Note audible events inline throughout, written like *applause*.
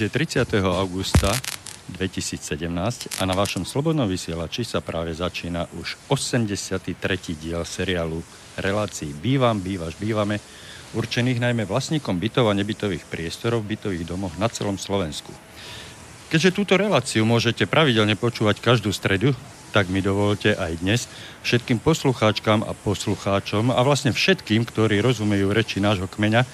Je 30. augusta 2017 a na vašom slobodnom vysielači sa práve začína už 83. diel seriálu relácií Bývam, bývaš, bývame, určených najmä vlastníkom bytov a nebytových priestorov v bytových domoch na celom Slovensku. Keďže túto reláciu môžete pravidelne počúvať každú stredu, tak mi dovolte aj dnes všetkým poslucháčkam a poslucháčom a vlastne všetkým, ktorí rozumejú reči nášho kmeňa,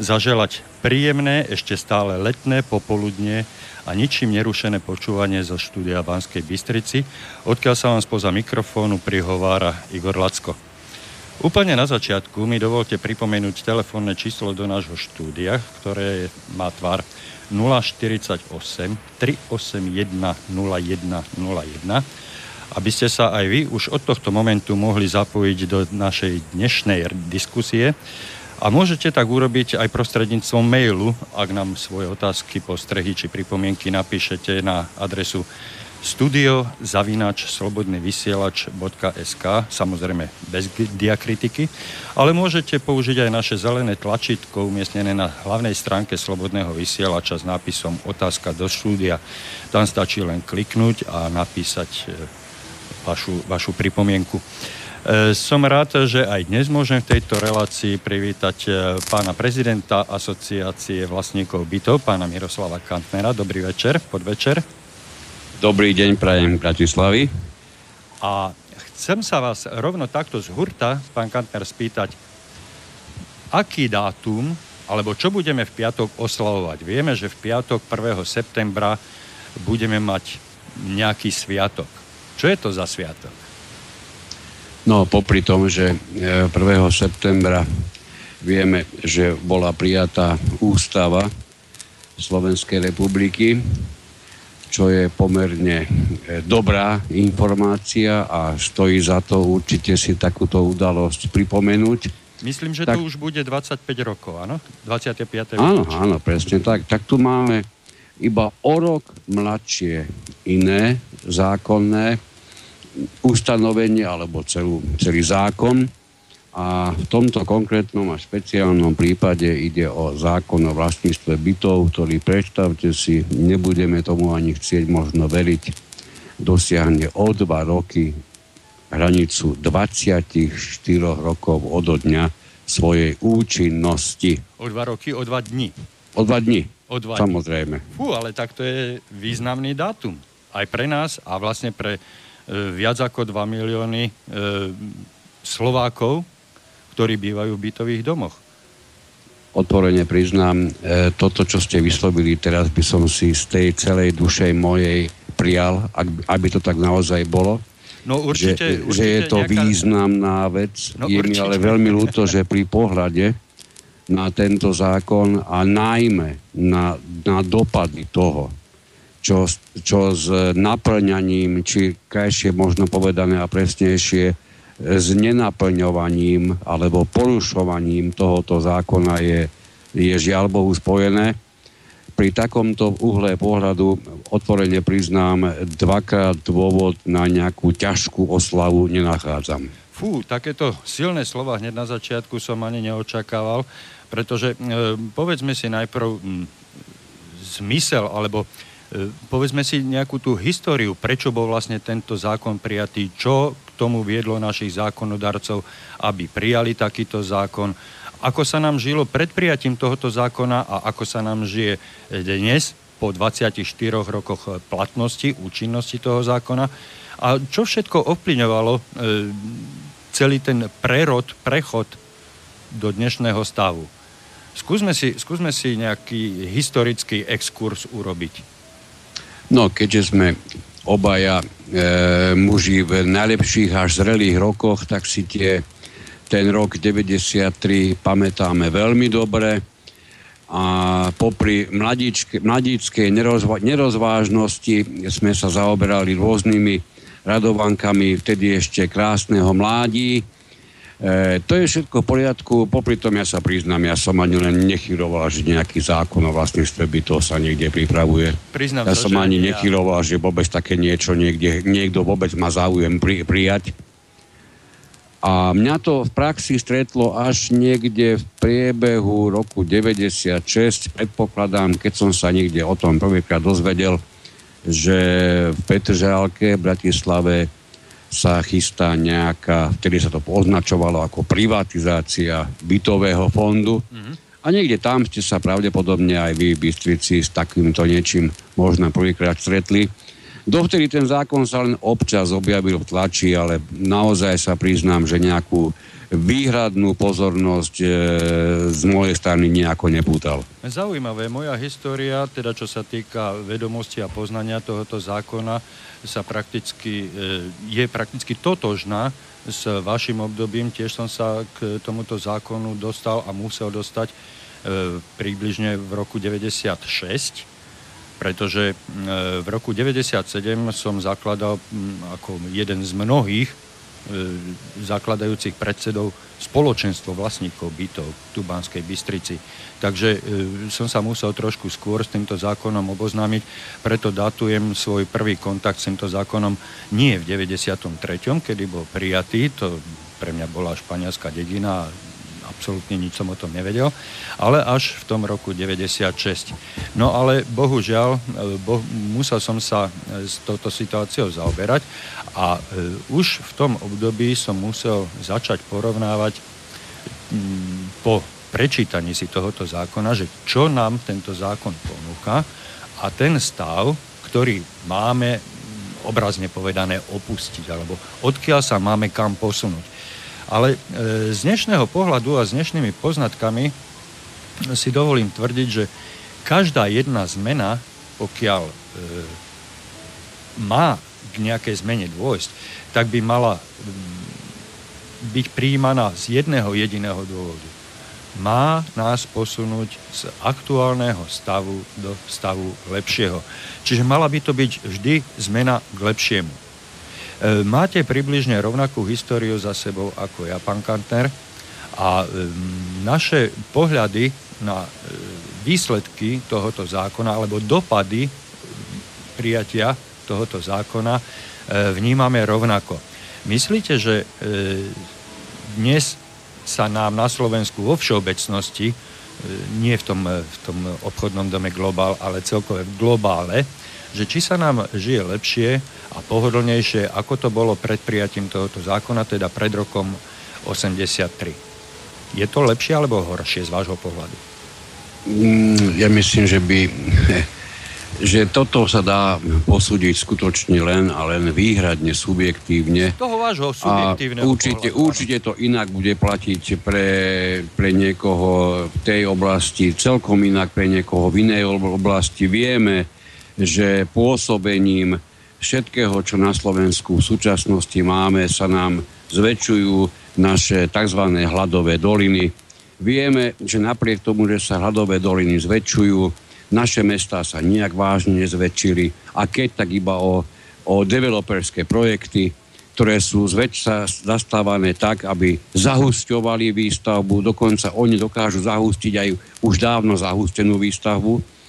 zaželať príjemné, ešte stále letné popoludne a ničím nerušené počúvanie zo štúdia Banskej Bystrici, odkiaľ sa vám spoza mikrofónu prihovára Igor Lacko. Úplne na začiatku mi dovolte pripomenúť telefónne číslo do nášho štúdia, ktoré má tvar 048 381 0101 aby ste sa aj vy už od tohto momentu mohli zapojiť do našej dnešnej diskusie. A môžete tak urobiť aj prostredníctvom mailu, ak nám svoje otázky, postrehy či pripomienky napíšete na adresu studio zavinač slobodnyvysielač.sk samozrejme bez diakritiky, ale môžete použiť aj naše zelené tlačítko umiestnené na hlavnej stránke Slobodného vysielača s nápisom Otázka do štúdia. Tam stačí len kliknúť a napísať vašu, vašu pripomienku. E, som rád, že aj dnes môžem v tejto relácii privítať e, pána prezidenta asociácie vlastníkov bytov, pána Miroslava Kantnera. Dobrý večer, podvečer. Dobrý deň, prajem Bratislavy. A chcem sa vás rovno takto z hurta, pán Kantner, spýtať, aký dátum, alebo čo budeme v piatok oslavovať? Vieme, že v piatok 1. septembra budeme mať nejaký sviatok. Čo je to za sviatok? No, popri tom, že 1. E, septembra vieme, že bola prijatá ústava Slovenskej republiky, čo je pomerne e, dobrá informácia a stojí za to určite si takúto udalosť pripomenúť. Myslím, že tak, to už bude 25 rokov, áno? 25. Áno, áno, presne tak. Tak tu máme iba o rok mladšie iné zákonné ustanovenie alebo celú, celý zákon. A v tomto konkrétnom a špeciálnom prípade ide o zákon o vlastníctve bytov, ktorý predstavte si, nebudeme tomu ani chcieť možno veriť, dosiahne o dva roky hranicu 24 rokov od dňa svojej účinnosti. O dva roky, o dva dní. O dva dní, o dva samozrejme. Dní. Fú, ale tak to je významný dátum. Aj pre nás a vlastne pre viac ako 2 milióny e, Slovákov, ktorí bývajú v bytových domoch. Otvorene priznám, e, toto, čo ste vyslovili, teraz by som si z tej celej duše mojej prijal, aby to tak naozaj bolo. No určite, že, určite že je to nejaká... významná vec. No, je určite. mi ale veľmi ľúto, že pri pohľade na tento zákon a najmä na, na dopady toho, čo, čo s naplňaním, či krajšie možno povedané a presnejšie, s nenaplňovaním alebo porušovaním tohoto zákona je, je žiaľ Bohu spojené. Pri takomto uhle pohľadu otvorene priznám, dvakrát dôvod na nejakú ťažkú oslavu nenachádzam. Fú, takéto silné slova hneď na začiatku som ani neočakával, pretože e, povedzme si najprv m, zmysel alebo E, povedzme si nejakú tú históriu, prečo bol vlastne tento zákon prijatý, čo k tomu viedlo našich zákonodarcov, aby prijali takýto zákon, ako sa nám žilo pred prijatím tohoto zákona a ako sa nám žije dnes po 24 rokoch platnosti, účinnosti toho zákona a čo všetko ovplyňovalo e, celý ten prerod, prechod do dnešného stavu. Skúsme si, skúsme si nejaký historický exkurs urobiť. No, keďže sme obaja e, muži v najlepších až zrelých rokoch, tak si tie, ten rok 93 pamätáme veľmi dobre. A popri mladíčkej nerozva, nerozvážnosti sme sa zaoberali rôznymi radovankami vtedy ešte krásneho mládí E, to je všetko v poriadku, popri tom ja sa priznám, ja som ani len nechyroval, že nejaký zákon o vlastníctve bytov sa niekde pripravuje. Priznám ja to, som ani ja. nechyroval, že vôbec také niečo niekde, niekto vôbec má záujem pri, prijať. A mňa to v praxi stretlo až niekde v priebehu roku 96. Predpokladám, keď som sa niekde o tom prvýkrát dozvedel, že v Petržálke v Bratislave sa chystá nejaká, vtedy sa to označovalo ako privatizácia bytového fondu. Mm-hmm. A niekde tam ste sa pravdepodobne aj vy, Bystrici, s takýmto niečím možno prvýkrát stretli. Dovtedy ten zákon sa len občas objavil v tlači, ale naozaj sa priznám, že nejakú výhradnú pozornosť e, z mojej strany nejako nepútal. Zaujímavé, moja história, teda čo sa týka vedomosti a poznania tohoto zákona, sa prakticky, e, je prakticky totožná s vašim obdobím. Tiež som sa k tomuto zákonu dostal a musel dostať e, približne v roku 96 pretože v roku 97 som zakladal ako jeden z mnohých e, zakladajúcich predsedov spoločenstvo vlastníkov bytov v Tubánskej Bystrici. Takže e, som sa musel trošku skôr s týmto zákonom oboznámiť, preto datujem svoj prvý kontakt s týmto zákonom nie v 93., kedy bol prijatý, to pre mňa bola španielská dedina absolútne nič som o tom nevedel, ale až v tom roku 96. No ale bohužiaľ, e, bo, musel som sa e, s touto situáciou zaoberať a e, už v tom období som musel začať porovnávať m, po prečítaní si tohoto zákona, že čo nám tento zákon ponúka a ten stav, ktorý máme obrazne povedané opustiť, alebo odkiaľ sa máme kam posunúť. Ale e, z dnešného pohľadu a s dnešnými poznatkami si dovolím tvrdiť, že každá jedna zmena, pokiaľ e, má k nejakej zmene dôjsť, tak by mala byť príjmaná z jedného jediného dôvodu. Má nás posunúť z aktuálneho stavu do stavu lepšieho. Čiže mala by to byť vždy zmena k lepšiemu. E, máte približne rovnakú históriu za sebou ako ja, pán Kantner, a naše pohľady na e, výsledky tohoto zákona alebo dopady prijatia tohoto zákona e, vnímame rovnako. Myslíte, že dnes sa nám na Slovensku vo všeobecnosti, nie v tom, v tom obchodnom dome Globál, ale celkové v globále, že či sa nám žije lepšie a pohodlnejšie, ako to bolo pred prijatím tohoto zákona, teda pred rokom 83. Je to lepšie alebo horšie z vášho pohľadu? Mm, ja myslím, že by *laughs* že toto sa dá posúdiť skutočne len a len výhradne subjektívne. Z toho vášho subjektívneho a určite, pohľadu. určite to inak bude platiť pre, pre niekoho v tej oblasti, celkom inak pre niekoho v inej oblasti. Vieme, že pôsobením všetkého, čo na Slovensku v súčasnosti máme, sa nám zväčšujú naše tzv. hladové doliny. Vieme, že napriek tomu, že sa hladové doliny zväčšujú, naše mestá sa nejak vážne nezväčšili a keď tak iba o, o developerské projekty, ktoré sú zväčša zastávané tak, aby zahusťovali výstavbu, dokonca oni dokážu zahustiť aj už dávno zahustenú výstavbu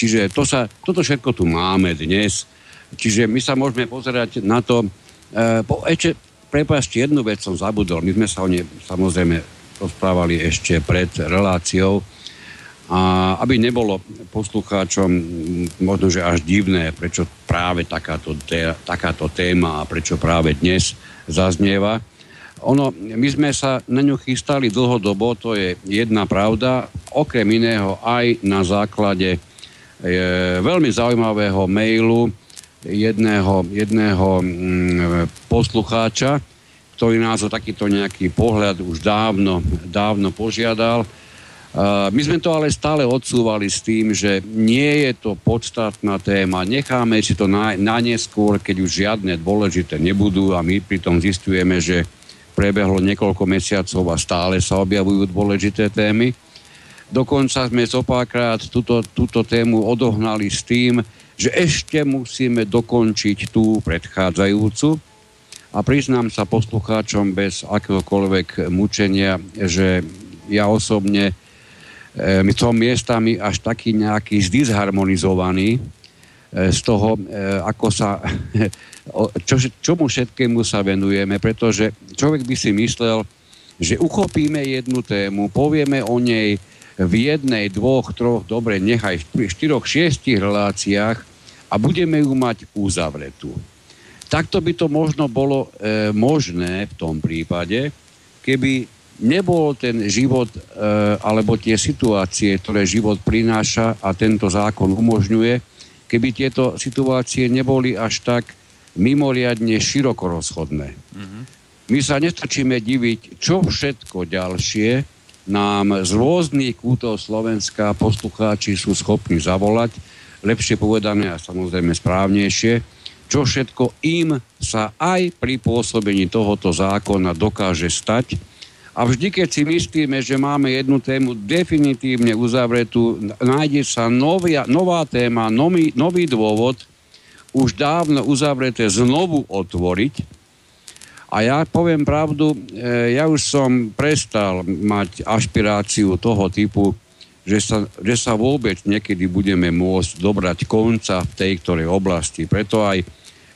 Čiže to sa, toto všetko tu máme dnes. Čiže my sa môžeme pozerať na to. E, po, ešte, prepáčte, jednu vec som zabudol. My sme sa o nej samozrejme rozprávali ešte pred reláciou. A aby nebolo poslucháčom možno, že až divné, prečo práve takáto, té, takáto téma a prečo práve dnes zaznieva. Ono, my sme sa na ňu chystali dlhodobo, to je jedna pravda, okrem iného aj na základe veľmi zaujímavého mailu jedného, jedného mm, poslucháča, ktorý nás o takýto nejaký pohľad už dávno, dávno požiadal. My sme to ale stále odsúvali s tým, že nie je to podstatná téma. Necháme si to na, na neskôr, keď už žiadne dôležité nebudú a my pritom zistujeme, že prebehlo niekoľko mesiacov a stále sa objavujú dôležité témy. Dokonca sme zopákrát túto, túto tému odohnali s tým, že ešte musíme dokončiť tú predchádzajúcu. A priznám sa poslucháčom bez akéhokoľvek mučenia, že ja osobne e, som miestami až taký nejaký zdisharmonizovaný z toho, ako sa, *laughs* čo, čomu všetkému sa venujeme, pretože človek by si myslel, že uchopíme jednu tému, povieme o nej v jednej, dvoch, troch, dobre, nechaj v štyroch, šiestich reláciách a budeme ju mať uzavretú. Takto by to možno bolo e, možné v tom prípade, keby nebol ten život e, alebo tie situácie, ktoré život prináša a tento zákon umožňuje, keby tieto situácie neboli až tak mimoriadne široko rozchodné. Mm-hmm. My sa nestačíme diviť, čo všetko ďalšie nám z rôznych kútov Slovenska poslucháči sú schopní zavolať, lepšie povedané a samozrejme správnejšie, čo všetko im sa aj pri pôsobení tohoto zákona dokáže stať. A vždy, keď si myslíme, že máme jednu tému definitívne uzavretú, nájde sa novia, nová téma, nový, nový dôvod, už dávno uzavreté znovu otvoriť a ja poviem pravdu, e, ja už som prestal mať ašpiráciu toho typu, že sa, že sa vôbec niekedy budeme môcť dobrať konca v tej ktorej oblasti. Preto aj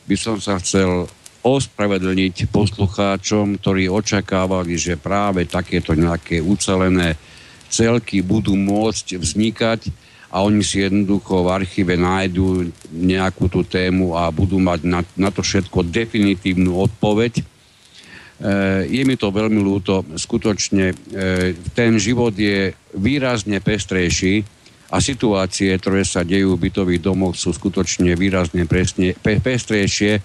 by som sa chcel ospravedlniť poslucháčom, ktorí očakávali, že práve takéto nejaké ucelené celky budú môcť vznikať a oni si jednoducho v archíve nájdú nejakú tú tému a budú mať na, na to všetko definitívnu odpoveď je mi to veľmi ľúto. Skutočne eh, ten život je výrazne pestrejší a situácie, ktoré sa dejú v bytových domoch, sú skutočne výrazne presne, pe, pestrejšie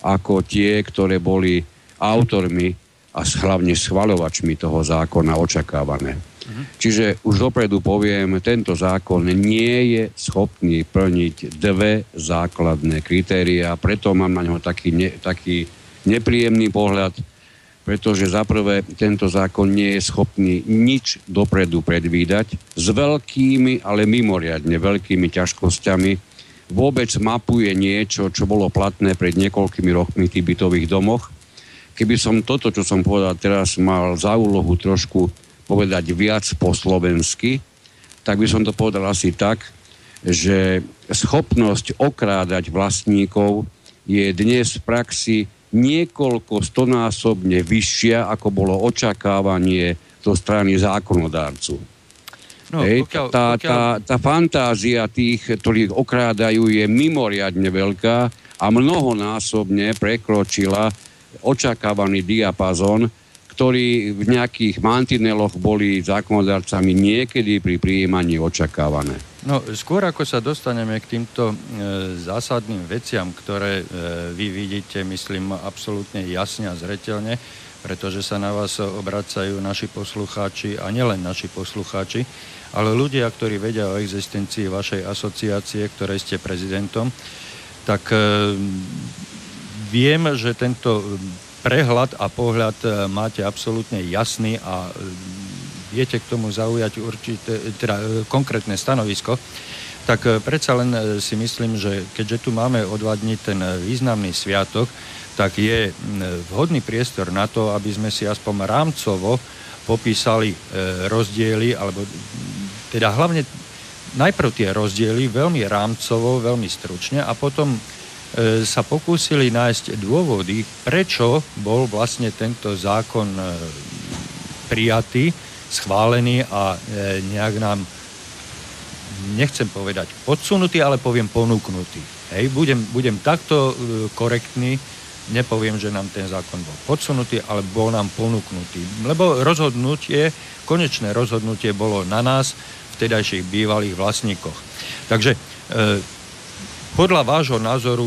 ako tie, ktoré boli autormi a hlavne schvalovačmi toho zákona očakávané. Mhm. Čiže už dopredu poviem, tento zákon nie je schopný plniť dve základné kritéria, preto mám na ňo taký, ne, taký nepríjemný pohľad pretože zaprvé tento zákon nie je schopný nič dopredu predvídať s veľkými, ale mimoriadne veľkými ťažkosťami. Vôbec mapuje niečo, čo bolo platné pred niekoľkými rokmi v tých bytových domoch. Keby som toto, čo som povedal teraz, mal za úlohu trošku povedať viac po slovensky, tak by som to povedal asi tak, že schopnosť okrádať vlastníkov je dnes v praxi niekoľko stonásobne vyššia, ako bolo očakávanie zo strany zákonodárcu. No, Hej, pokiaľ, tá, pokiaľ... Tá, tá fantázia tých, ktorí okrádajú, je mimoriadne veľká a mnohonásobne prekročila očakávaný diapazon, ktorý v nejakých mantineloch boli zákonodárcami niekedy pri prijímaní očakávané. No, skôr ako sa dostaneme k týmto e, zásadným veciam, ktoré e, vy vidíte, myslím, absolútne jasne a zretelne, pretože sa na vás obracajú naši poslucháči a nielen naši poslucháči, ale ľudia, ktorí vedia o existencii vašej asociácie, ktorej ste prezidentom, tak e, viem, že tento prehľad a pohľad e, máte absolútne jasný a e, viete k tomu zaujať určité, teda e, konkrétne stanovisko, tak predsa len si myslím, že keďže tu máme o dva dní ten významný sviatok, tak je vhodný priestor na to, aby sme si aspoň rámcovo popísali rozdiely, alebo teda hlavne najprv tie rozdiely veľmi rámcovo, veľmi stručne a potom sa pokúsili nájsť dôvody, prečo bol vlastne tento zákon prijatý schválený a e, nejak nám, nechcem povedať podsunutý, ale poviem ponúknutý. Hej, budem, budem takto e, korektný, nepoviem, že nám ten zákon bol podsunutý, ale bol nám ponúknutý. Lebo rozhodnutie, konečné rozhodnutie bolo na nás, vtedajších bývalých vlastníkoch. Takže e, podľa vášho názoru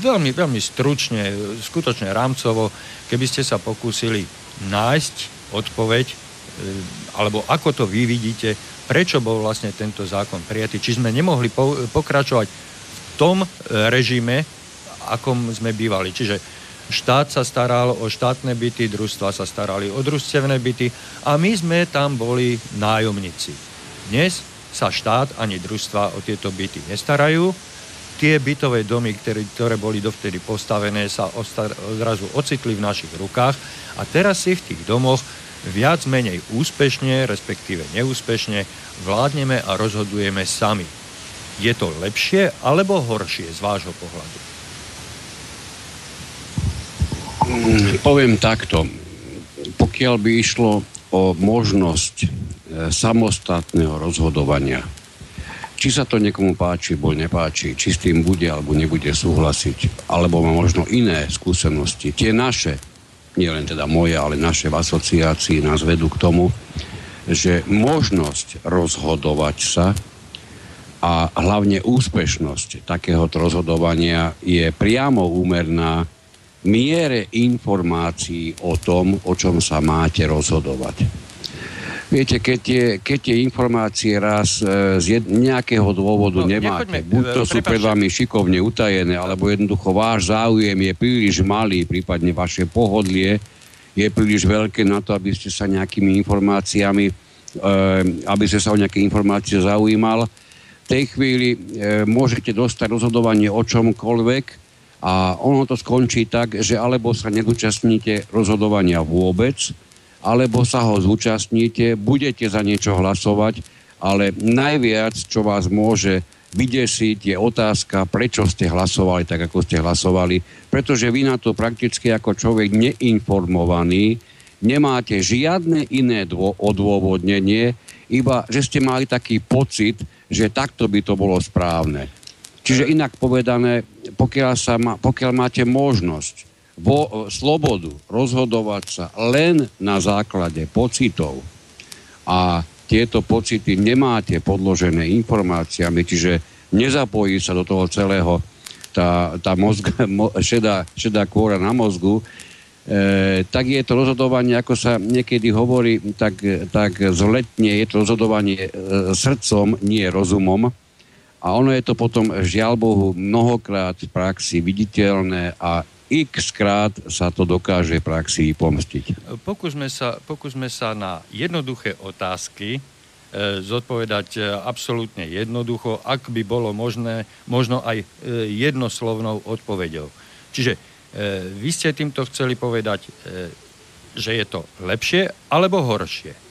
veľmi, veľmi stručne, skutočne rámcovo, keby ste sa pokúsili nájsť odpoveď E, alebo ako to vy vidíte, prečo bol vlastne tento zákon prijatý, či sme nemohli po, pokračovať v tom e, režime, akom sme bývali. Čiže štát sa staral o štátne byty, družstva sa starali o družstevné byty a my sme tam boli nájomníci. Dnes sa štát ani družstva o tieto byty nestarajú. Tie bytové domy, ktoré, ktoré boli dovtedy postavené, sa odrazu ocitli v našich rukách a teraz si v tých domoch viac menej úspešne, respektíve neúspešne vládneme a rozhodujeme sami. Je to lepšie alebo horšie z vášho pohľadu? Mm, poviem takto. Pokiaľ by išlo o možnosť e, samostatného rozhodovania, či sa to niekomu páči, alebo nepáči, či s tým bude alebo nebude súhlasiť, alebo má možno iné skúsenosti, tie naše, nie len teda moje, ale naše v asociácii nás vedú k tomu, že možnosť rozhodovať sa a hlavne úspešnosť takéhoto rozhodovania je priamo úmerná miere informácií o tom, o čom sa máte rozhodovať. Viete, keď tie, keď tie informácie raz e, z jed, nejakého dôvodu no, nemáte, nechoďme, buď to e, sú pred vami šikovne utajené, alebo jednoducho váš záujem je príliš malý, prípadne vaše pohodlie je príliš veľké na to, aby ste sa nejakými informáciami, e, aby ste sa o nejaké informácie zaujímal. V tej chvíli e, môžete dostať rozhodovanie o čomkoľvek a ono to skončí tak, že alebo sa nezúčastníte rozhodovania vôbec, alebo sa ho zúčastníte, budete za niečo hlasovať, ale najviac, čo vás môže vydesiť, je otázka, prečo ste hlasovali tak, ako ste hlasovali, pretože vy na to prakticky ako človek neinformovaný nemáte žiadne iné dô- odôvodnenie, iba že ste mali taký pocit, že takto by to bolo správne. Čiže inak povedané, pokiaľ, sa ma, pokiaľ máte možnosť vo, slobodu rozhodovať sa len na základe pocitov a tieto pocity nemáte podložené informáciami, čiže nezapojí sa do toho celého tá, tá mozga, *laughs* mo, šedá, šedá kôra na mozgu, e, tak je to rozhodovanie, ako sa niekedy hovorí, tak, tak zletne je to rozhodovanie e, srdcom, nie rozumom. A ono je to potom, žiaľ Bohu, mnohokrát v praxi viditeľné a x krát sa to dokáže praxi pomstiť. Pokúsme sa, pokúsme sa na jednoduché otázky e, zodpovedať e, absolútne jednoducho, ak by bolo možné, možno aj e, jednoslovnou odpovedou. Čiže e, vy ste týmto chceli povedať, e, že je to lepšie alebo horšie?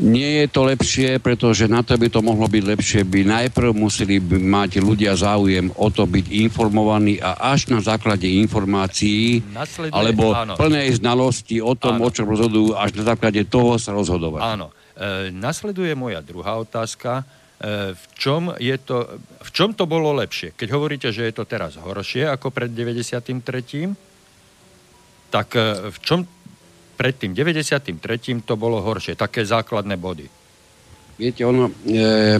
Nie je to lepšie, pretože na to by to mohlo byť lepšie, by najprv museli mať ľudia záujem o to byť informovaní a až na základe informácií Nasleduje, alebo áno. plnej znalosti o tom, áno. o čom rozhodujú, až na základe toho sa rozhodovať. Áno. E, nasleduje moja druhá otázka. E, v, čom je to, v čom to bolo lepšie? Keď hovoríte, že je to teraz horšie ako pred 93., tak e, v čom pred tým 93. to bolo horšie, také základné body. Viete, ono, e,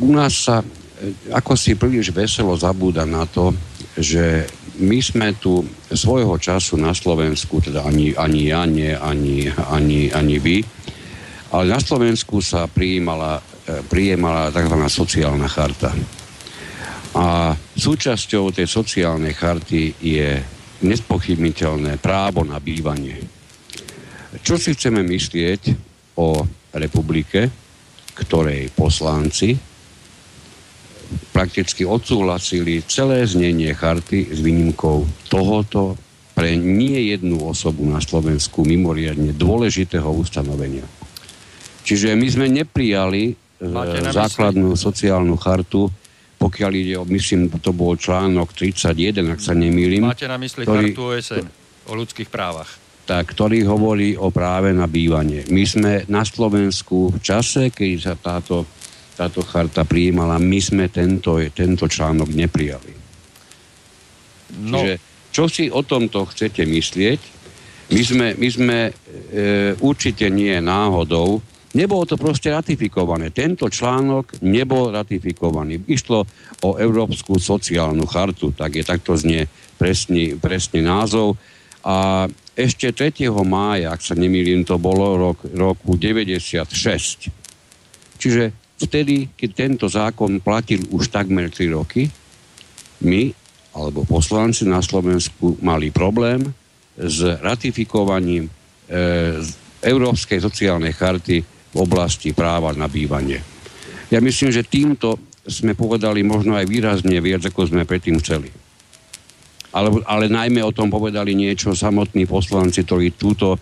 u nás sa e, ako si príliš veselo zabúda na to, že my sme tu svojho času na Slovensku, teda ani, ani ja, nie, ani, ani, ani vy, ale na Slovensku sa prijímala, e, prijímala tzv. sociálna charta. A súčasťou tej sociálnej charty je nespochybniteľné právo na bývanie čo si chceme myslieť o republike, ktorej poslanci prakticky odsúhlasili celé znenie charty s výnimkou tohoto pre nie jednu osobu na Slovensku mimoriadne dôležitého ustanovenia. Čiže my sme neprijali e, základnú sociálnu chartu, pokiaľ ide o, myslím, to bol článok 31, ak sa nemýlim. Máte na mysli ktorý, chartu OSN o ľudských právach tak, ktorý hovorí o práve na bývanie. My sme na Slovensku v čase, keď sa táto, táto charta prijímala, my sme tento, tento článok neprijali. No. Čiže čo si o tomto chcete myslieť? My sme, my sme e, určite nie náhodou, nebolo to proste ratifikované. Tento článok nebol ratifikovaný. Išlo o Európsku sociálnu chartu, tak je takto znie presný, presný názov. A ešte 3. mája, ak sa nemýlim, to bolo rok, roku 96. Čiže vtedy, keď tento zákon platil už takmer 3 roky, my, alebo poslanci na Slovensku, mali problém s ratifikovaním e, Európskej sociálnej charty v oblasti práva na bývanie. Ja myslím, že týmto sme povedali možno aj výrazne viac, ako sme predtým chceli ale, ale najmä o tom povedali niečo samotní poslanci, ktorí túto,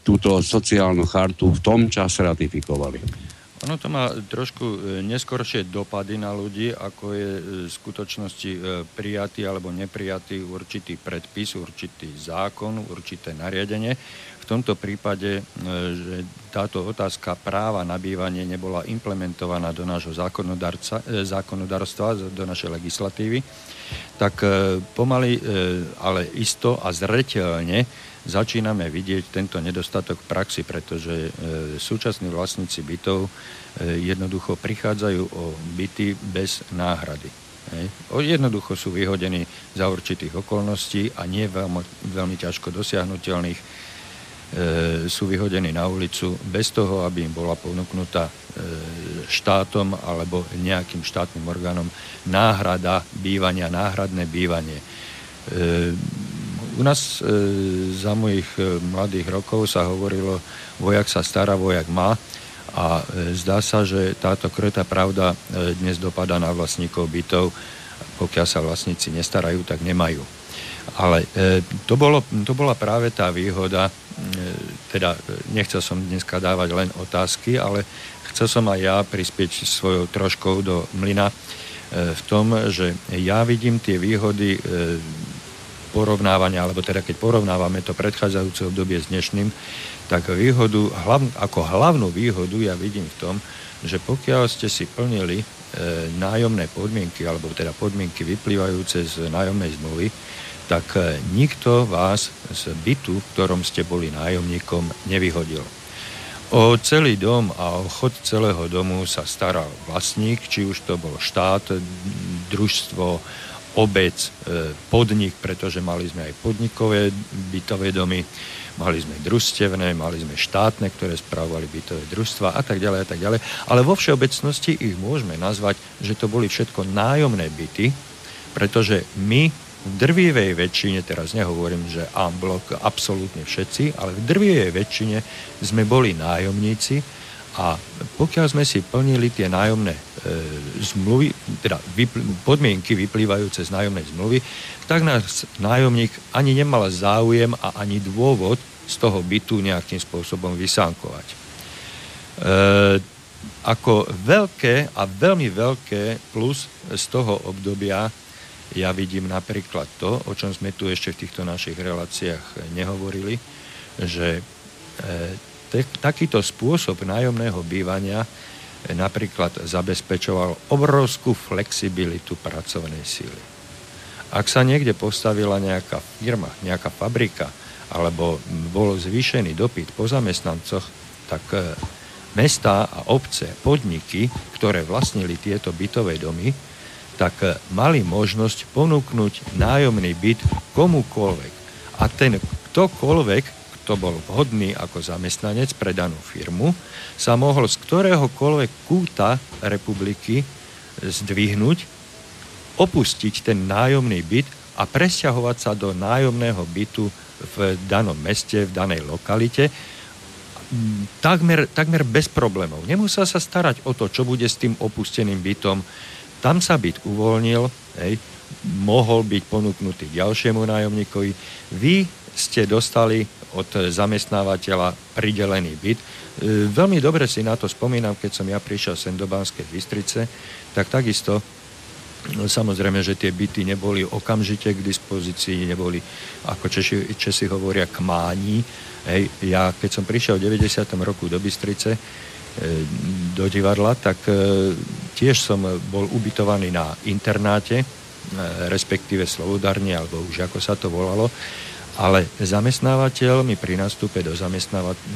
túto sociálnu chartu v tom čase ratifikovali. Ono to má trošku e, neskoršie dopady na ľudí, ako je e, v skutočnosti e, prijatý alebo neprijatý určitý predpis, určitý zákon, určité nariadenie. Tomto prípade, že táto otázka práva na bývanie nebola implementovaná do nášho zákonodárstva, do našej legislatívy, tak pomaly, ale isto a zreteľne začíname vidieť tento nedostatok praxi, pretože e, súčasní vlastníci bytov e, jednoducho prichádzajú o byty bez náhrady. Jednoducho sú vyhodení za určitých okolností a nie veľmi, veľmi ťažko dosiahnutelných. E, sú vyhodení na ulicu bez toho, aby im bola ponúknutá štátom alebo nejakým štátnym orgánom náhrada bývania, náhradné bývanie u nás e, za mojich e, mladých rokov sa hovorilo, vojak sa stará, vojak má a e, zdá sa, že táto kreta pravda e, dnes dopadá na vlastníkov bytov. Pokiaľ sa vlastníci nestarajú, tak nemajú. Ale e, to, bolo, to bola práve tá výhoda, e, teda e, nechcel som dneska dávať len otázky, ale chcel som aj ja prispieť svojou troškou do mlyna v tom, že ja vidím tie výhody porovnávania, alebo teda keď porovnávame to predchádzajúce obdobie s dnešným, tak výhodu, hlav, ako hlavnú výhodu ja vidím v tom, že pokiaľ ste si plnili e, nájomné podmienky, alebo teda podmienky vyplývajúce z nájomnej zmluvy, tak e, nikto vás z bytu, v ktorom ste boli nájomníkom, nevyhodil. O celý dom a o chod celého domu sa staral vlastník, či už to bol štát, družstvo, obec, e, podnik, pretože mali sme aj podnikové bytové domy, mali sme družstevné, mali sme štátne, ktoré spravovali bytové družstva a tak ďalej a tak ďalej. Ale vo všeobecnosti ich môžeme nazvať, že to boli všetko nájomné byty, pretože my v drvivej väčšine, teraz nehovorím, že blok absolútne všetci, ale v drvivej väčšine sme boli nájomníci a pokiaľ sme si plnili tie nájomné e, zmluvy, teda vypl- podmienky vyplývajúce z nájomnej zmluvy, tak nás nájomník ani nemal záujem a ani dôvod z toho bytu nejakým spôsobom vysánkovať. E, ako veľké a veľmi veľké plus z toho obdobia ja vidím napríklad to, o čom sme tu ešte v týchto našich reláciách nehovorili, že e, takýto spôsob nájomného bývania napríklad zabezpečoval obrovskú flexibilitu pracovnej síly. Ak sa niekde postavila nejaká firma, nejaká fabrika, alebo bol zvýšený dopyt po zamestnancoch, tak e, mestá a obce, podniky, ktoré vlastnili tieto bytové domy, tak e, mali možnosť ponúknuť nájomný byt komukoľvek. A ten ktokoľvek kto bol vhodný ako zamestnanec pre danú firmu, sa mohol z ktoréhokoľvek kúta republiky zdvihnúť, opustiť ten nájomný byt a presťahovať sa do nájomného bytu v danom meste, v danej lokalite, takmer, takmer bez problémov. Nemusel sa starať o to, čo bude s tým opusteným bytom. Tam sa byt uvoľnil, hej, mohol byť ponúknutý ďalšiemu nájomníkovi. Vy ste dostali od zamestnávateľa pridelený byt. E, veľmi dobre si na to spomínam, keď som ja prišiel sem do Banskej Bystrice, tak takisto no, Samozrejme, že tie byty neboli okamžite k dispozícii, neboli, ako Češi, Česi hovoria, kmání. Hej, ja, keď som prišiel v 90. roku do Bystrice, e, do divadla, tak e, tiež som bol ubytovaný na internáte, respektíve Slovodárne, alebo už ako sa to volalo. Ale zamestnávateľ mi pri nástupe do,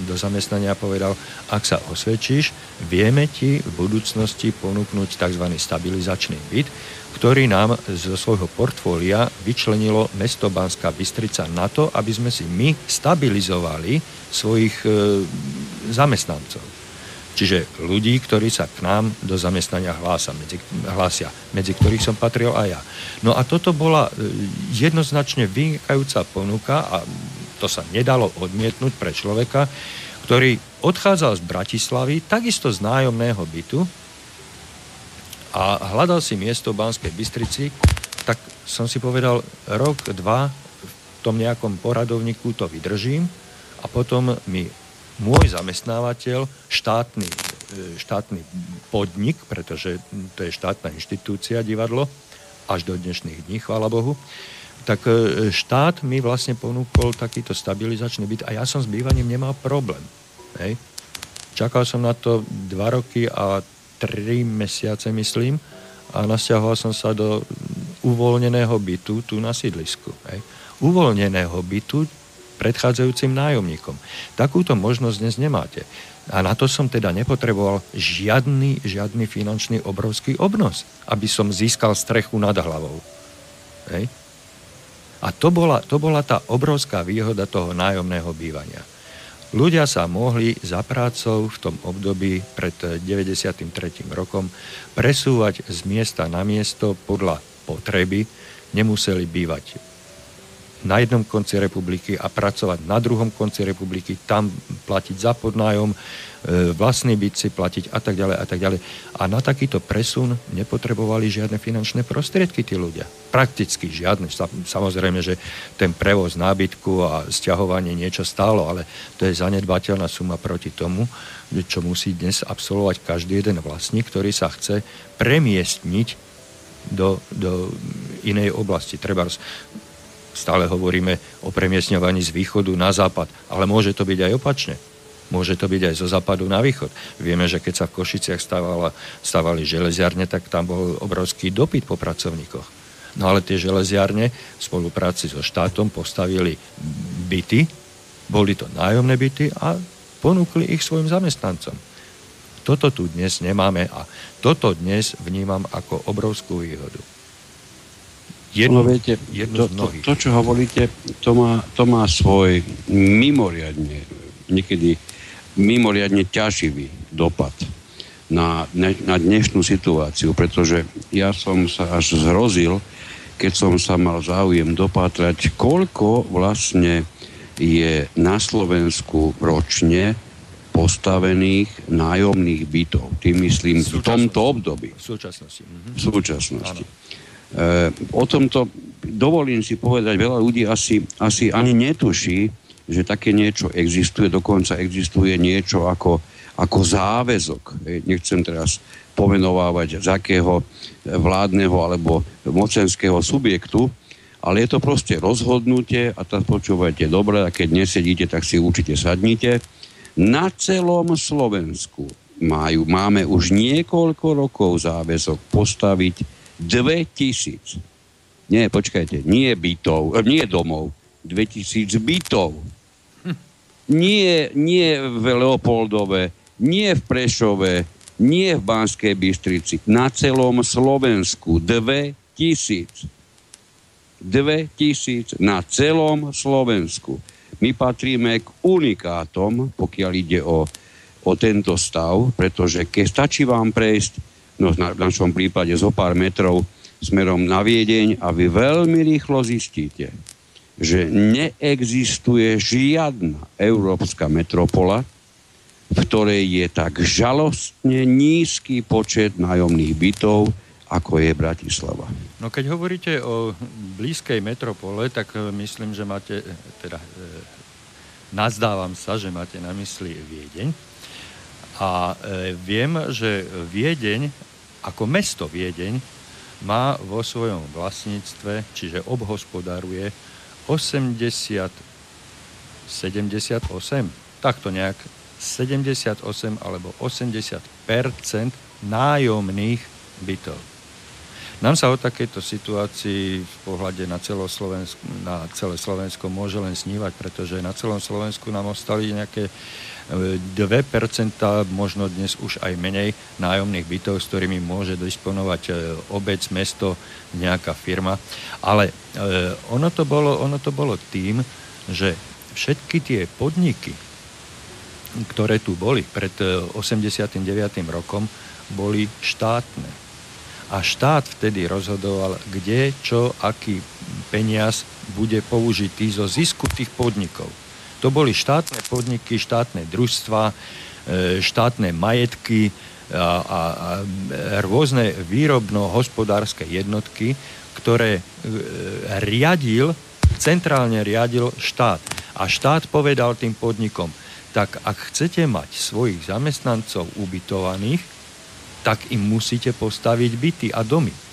do zamestnania povedal, ak sa osvedčíš, vieme ti v budúcnosti ponúknuť tzv. stabilizačný byt, ktorý nám zo svojho portfólia vyčlenilo mesto Banská Bystrica na to, aby sme si my stabilizovali svojich e, zamestnancov. Čiže ľudí, ktorí sa k nám do zamestnania hlása, medzi, hlásia, medzi ktorých som patril aj ja. No a toto bola e, jednoznačne vynikajúca ponuka a to sa nedalo odmietnúť pre človeka, ktorý odchádzal z Bratislavy, takisto z nájomného bytu a hľadal si miesto v Banskej Bystrici, tak som si povedal, rok, dva v tom nejakom poradovníku to vydržím a potom mi môj zamestnávateľ, štátny štátny podnik, pretože to je štátna inštitúcia divadlo, až do dnešných dní, chvála Bohu, tak e, štát mi vlastne ponúkol takýto stabilizačný byt a ja som s bývaním nemal problém. Hej. Čakal som na to dva roky a tri mesiace, myslím, a nasťahoval som sa do uvoľneného bytu tu na sídlisku. Hej. Uvoľneného bytu predchádzajúcim nájomníkom. Takúto možnosť dnes nemáte. A na to som teda nepotreboval žiadny, žiadny finančný obrovský obnos, aby som získal strechu nad hlavou. Hej. A to bola, to bola tá obrovská výhoda toho nájomného bývania. Ľudia sa mohli za prácou v tom období pred 93. rokom presúvať z miesta na miesto podľa potreby, nemuseli bývať na jednom konci republiky a pracovať na druhom konci republiky, tam platiť za podnájom, e, vlastný byt si platiť a tak ďalej a tak ďalej. A na takýto presun nepotrebovali žiadne finančné prostriedky tí ľudia. Prakticky žiadne. Samozrejme, že ten prevoz nábytku a stiahovanie niečo stálo, ale to je zanedbateľná suma proti tomu, čo musí dnes absolvovať každý jeden vlastník, ktorý sa chce premiestniť do, do inej oblasti. Treba Stále hovoríme o premiesňovaní z východu na západ, ale môže to byť aj opačne. Môže to byť aj zo západu na východ. Vieme, že keď sa v Košiciach stávala, stávali železiarne, tak tam bol obrovský dopyt po pracovníkoch. No ale tie železiarne v spolupráci so štátom postavili byty, boli to nájomné byty a ponúkli ich svojim zamestnancom. Toto tu dnes nemáme a toto dnes vnímam ako obrovskú výhodu. Jedno, no viete, jedno to, to, to, čo hovoríte, to má, to má svoj mimoriadne, niekedy mimoriadne ťaživý dopad na, na dnešnú situáciu, pretože ja som sa až zhrozil, keď som sa mal záujem dopátrať, koľko vlastne je na Slovensku ročne postavených nájomných bytov. Tým myslím v, v tomto období. V súčasnosti. Mhm. V súčasnosti. Áno. Eh, o tomto dovolím si povedať, veľa ľudí asi, asi ani netuší, že také niečo existuje, dokonca existuje niečo ako, ako záväzok. Nechcem teraz pomenovávať z akého vládneho alebo mocenského subjektu, ale je to proste rozhodnutie a tak počúvajte dobre a keď nesedíte, tak si určite sadnite. Na celom Slovensku majú, máme už niekoľko rokov záväzok postaviť 2000. Nie, počkajte, nie bytov, eh, nie domov, 2000 bytov. Nie, nie v Leopoldove, nie v Prešove, nie v Banskej Bystrici, na celom Slovensku 2000. 2000 na celom Slovensku. My patríme k unikátom, pokiaľ ide o, o tento stav, pretože keď stačí vám prejsť no v našom prípade zo pár metrov smerom na Viedeň a vy veľmi rýchlo zistíte, že neexistuje žiadna európska metropola, v ktorej je tak žalostne nízky počet nájomných bytov, ako je Bratislava. No keď hovoríte o blízkej metropole, tak e, myslím, že máte, e, teda e, nazdávam sa, že máte na mysli Viedeň. A e, viem, že Viedeň, ako mesto Viedeň, má vo svojom vlastníctve, čiže obhospodaruje 80, 78, takto nejak 78 alebo 80% nájomných bytov. Nám sa o takejto situácii v pohľade na, na celé Slovensko môže len snívať, pretože na celom Slovensku nám ostali nejaké 2%, možno dnes už aj menej nájomných bytov, s ktorými môže disponovať e, obec, mesto, nejaká firma. Ale e, ono to bolo, ono to bolo tým, že všetky tie podniky, ktoré tu boli pred 89. E, rokom, boli štátne. A štát vtedy rozhodoval, kde, čo, aký peniaz bude použitý zo zisku tých podnikov. To boli štátne podniky, štátne družstva, e, štátne majetky a, a, a rôzne výrobno-hospodárske jednotky, ktoré e, riadil, centrálne riadil štát. A štát povedal tým podnikom, tak ak chcete mať svojich zamestnancov ubytovaných, tak im musíte postaviť byty a domy.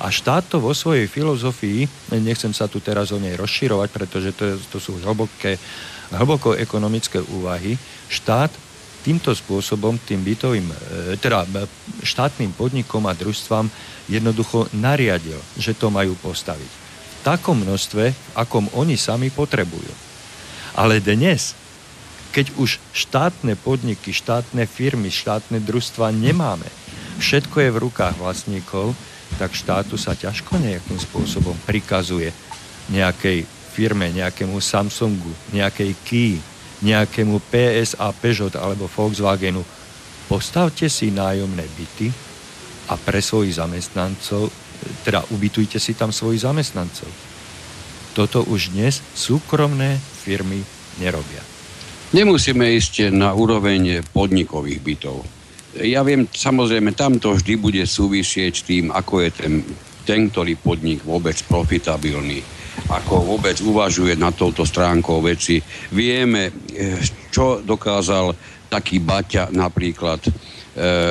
A štát to vo svojej filozofii, nechcem sa tu teraz o nej rozširovať, pretože to, to sú hlboké, hlboko ekonomické úvahy, štát týmto spôsobom tým bytovým, e, teda e, štátnym podnikom a družstvám jednoducho nariadil, že to majú postaviť. V takom množstve, akom oni sami potrebujú. Ale dnes, keď už štátne podniky, štátne firmy, štátne družstva nemáme, všetko je v rukách vlastníkov, tak štátu sa ťažko nejakým spôsobom prikazuje nejakej firme, nejakému Samsungu, nejakej Key, nejakému PSA Peugeot alebo Volkswagenu. Postavte si nájomné byty a pre svojich zamestnancov, teda ubytujte si tam svojich zamestnancov. Toto už dnes súkromné firmy nerobia. Nemusíme ísť na úroveň podnikových bytov ja viem, samozrejme, tam to vždy bude súvisieť s tým, ako je ten, ten, ktorý podnik vôbec profitabilný, ako vôbec uvažuje na touto stránkou veci. Vieme, eh, čo dokázal taký Baťa napríklad e,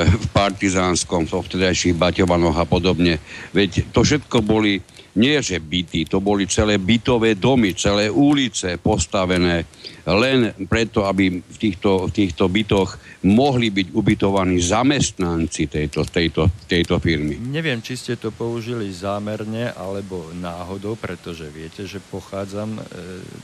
v partizánskom, v vtedajších Baťovanoch a podobne. Veď to všetko boli nie že byty, to boli celé bytové domy, celé ulice postavené len preto, aby v týchto, v týchto bytoch mohli byť ubytovaní zamestnanci tejto, tejto, tejto firmy. Neviem, či ste to použili zámerne alebo náhodou, pretože viete, že pochádzam... E,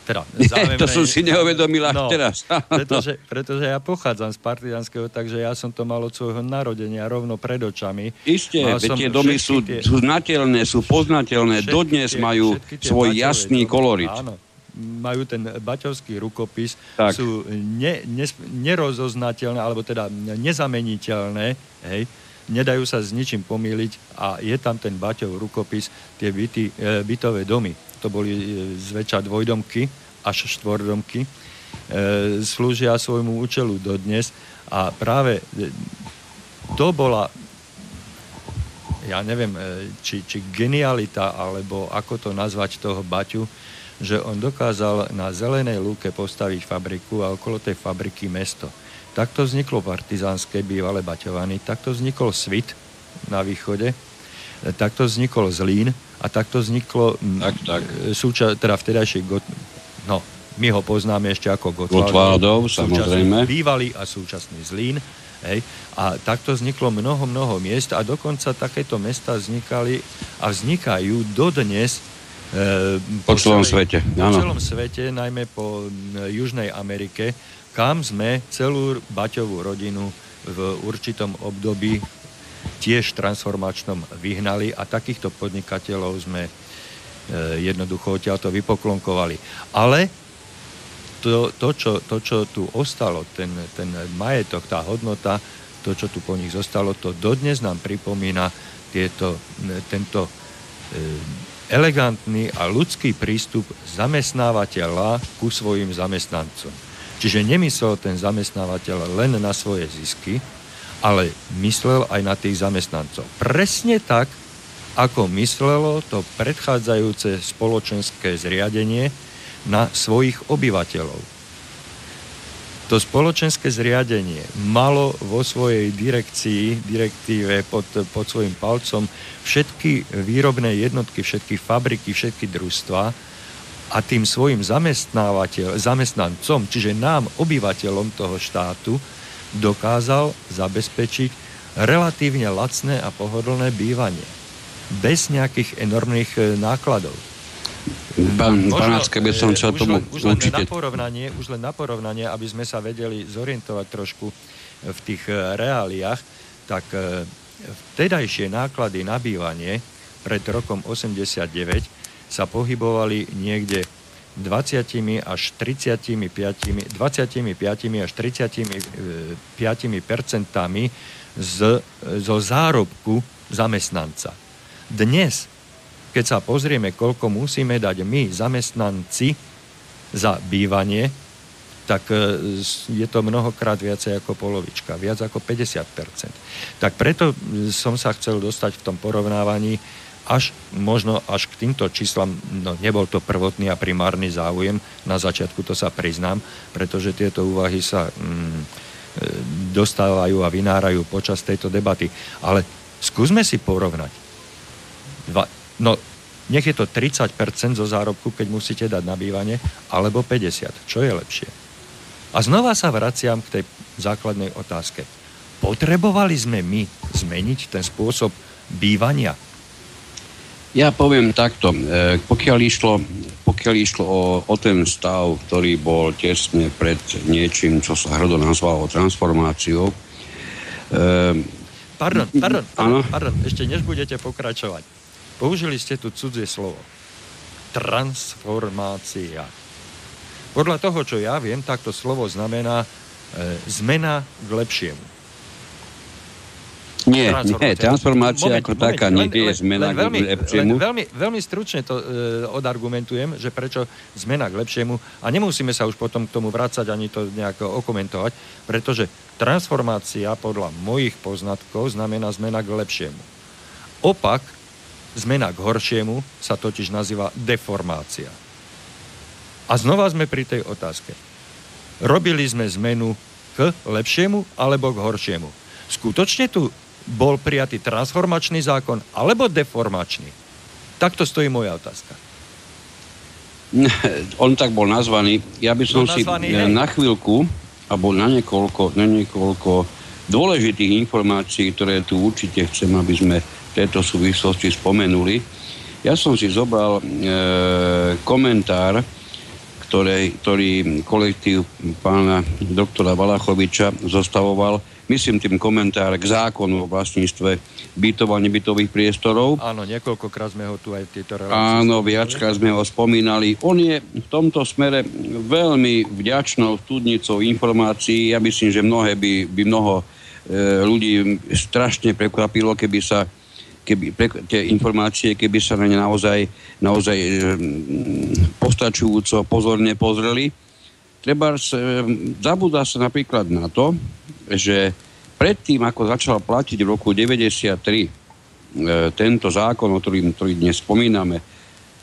teda, *laughs* zámerne, to som si neuvedomil až no, teraz. *laughs* pretože, pretože ja pochádzam z partizánskeho, takže ja som to mal od svojho narodenia rovno pred očami. Isté, tie domy sú, tie, sú znateľné, sú poznateľné, dodnes majú svoj jasný kolorit. Áno, majú ten baťovský rukopis, tak. sú ne, ne, nerozoznateľné, alebo teda nezameniteľné, hej, nedajú sa s ničím pomýliť a je tam ten Baťov rukopis, tie byty, e, bytové domy. To boli e, zväčša dvojdomky až štvordomky. E, slúžia svojmu účelu dodnes a práve e, to bola ja neviem, e, či, či genialita, alebo ako to nazvať toho Baťu, že on dokázal na zelenej lúke postaviť fabriku a okolo tej fabriky mesto. Takto vzniklo partizánske bývalé Baťovany, takto vznikol Svit na východe, takto vznikol Zlín a takto vzniklo tak, tak. Súča, teda vtedajší Got, no, my ho poznáme ešte ako Gotwaldov, Gotwaldov samozrejme. Bývalý a súčasný Zlín. Hej. A takto vzniklo mnoho, mnoho miest a dokonca takéto mesta vznikali a vznikajú dodnes E, po, po celom svete. Po celom svete, najmä po Južnej Amerike, kam sme celú Baťovú rodinu v určitom období tiež transformačnom vyhnali a takýchto podnikateľov sme e, jednoducho odtiaľto vypoklonkovali. Ale to, to, čo, to, čo tu ostalo, ten, ten majetok, tá hodnota, to, čo tu po nich zostalo, to dodnes nám pripomína tieto, tento e, elegantný a ľudský prístup zamestnávateľa ku svojim zamestnancom. Čiže nemyslel ten zamestnávateľ len na svoje zisky, ale myslel aj na tých zamestnancov. Presne tak, ako myslelo to predchádzajúce spoločenské zriadenie na svojich obyvateľov to spoločenské zriadenie malo vo svojej direkcii, direktíve pod, pod svojim palcom všetky výrobné jednotky, všetky fabriky, všetky družstva a tým svojim zamestnancom, čiže nám, obyvateľom toho štátu, dokázal zabezpečiť relatívne lacné a pohodlné bývanie. Bez nejakých enormných e, nákladov. Pán by som chcel tomu už len, určite... Na porovnanie, už len na porovnanie, aby sme sa vedeli zorientovať trošku v tých e, reáliách, tak vtedajšie náklady na bývanie pred rokom 89 sa pohybovali niekde 20 až 35, 25 až 35 percentami z, zo zárobku zamestnanca. Dnes keď sa pozrieme, koľko musíme dať my, zamestnanci, za bývanie, tak e, je to mnohokrát viacej ako polovička, viac ako 50%. Tak preto som sa chcel dostať v tom porovnávaní až možno až k týmto číslam, no nebol to prvotný a primárny záujem, na začiatku to sa priznám, pretože tieto úvahy sa mm, dostávajú a vynárajú počas tejto debaty. Ale skúsme si porovnať. Dva, no, nech je to 30% zo zárobku, keď musíte dať na bývanie, alebo 50. Čo je lepšie? A znova sa vraciam k tej základnej otázke. Potrebovali sme my zmeniť ten spôsob bývania? Ja poviem takto, e, pokiaľ išlo, pokiaľ išlo o, o ten stav, ktorý bol tesne pred niečím, čo sa hrdo nazvalo transformáciou. E, pardon, pardon, pardon, pardon, ešte než budete pokračovať. Použili ste tu cudzie slovo. Transformácia. Podľa toho, čo ja viem, tak to slovo znamená e, zmena k lepšiemu. Nie, nie, transformácia moment, ako moment, taká nie je zmena len veľmi, k lepšiemu. Len veľmi, veľmi stručne to e, odargumentujem, že prečo zmena k lepšiemu a nemusíme sa už potom k tomu vrácať ani to nejako okomentovať, pretože transformácia podľa mojich poznatkov znamená zmena k lepšiemu. Opak, zmena k horšiemu, sa totiž nazýva deformácia. A znova sme pri tej otázke. Robili sme zmenu k lepšiemu alebo k horšiemu. Skutočne tu bol prijatý transformačný zákon alebo deformačný? Takto stojí moja otázka. *laughs* On tak bol nazvaný. Ja by som si hej. na chvíľku, alebo na niekoľko, na niekoľko dôležitých informácií, ktoré tu určite chcem, aby sme tejto súvislosti spomenuli. Ja som si zobral e, komentár, ktoré, ktorý kolektív pána doktora Valachoviča zostavoval myslím tým komentár k zákonu o vlastníctve bytov a nebytových priestorov. Áno, niekoľkokrát sme ho tu aj tieto relácie Áno, viackrát sme ho spomínali. On je v tomto smere veľmi vďačnou studnicou informácií. Ja myslím, že mnohé by, by mnoho e, ľudí strašne prekvapilo, keby sa keby, pre, tie informácie, keby sa na ne naozaj, naozaj e, postačujúco pozorne pozreli. Treba e, zabúda sa napríklad na to, že predtým, ako začal platiť v roku 93 e, tento zákon, o ktorým, ktorý dnes spomíname,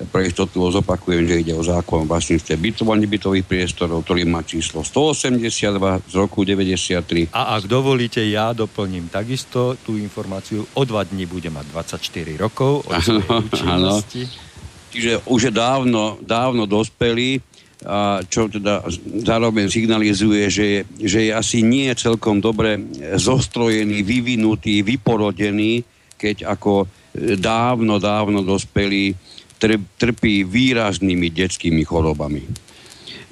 pre istotu zopakujem, že ide o zákon o vlastníctve bytov a nebytových priestorov, ktorý má číslo 182 z roku 93. A ak dovolíte, ja doplním takisto tú informáciu. O dva dní bude mať 24 rokov od *laughs* Čiže už je dávno, dávno dospelý a čo teda zároveň signalizuje, že je, že je asi nie celkom dobre zostrojený, vyvinutý, vyporodený, keď ako dávno, dávno dospelý trpí výraznými detskými chorobami.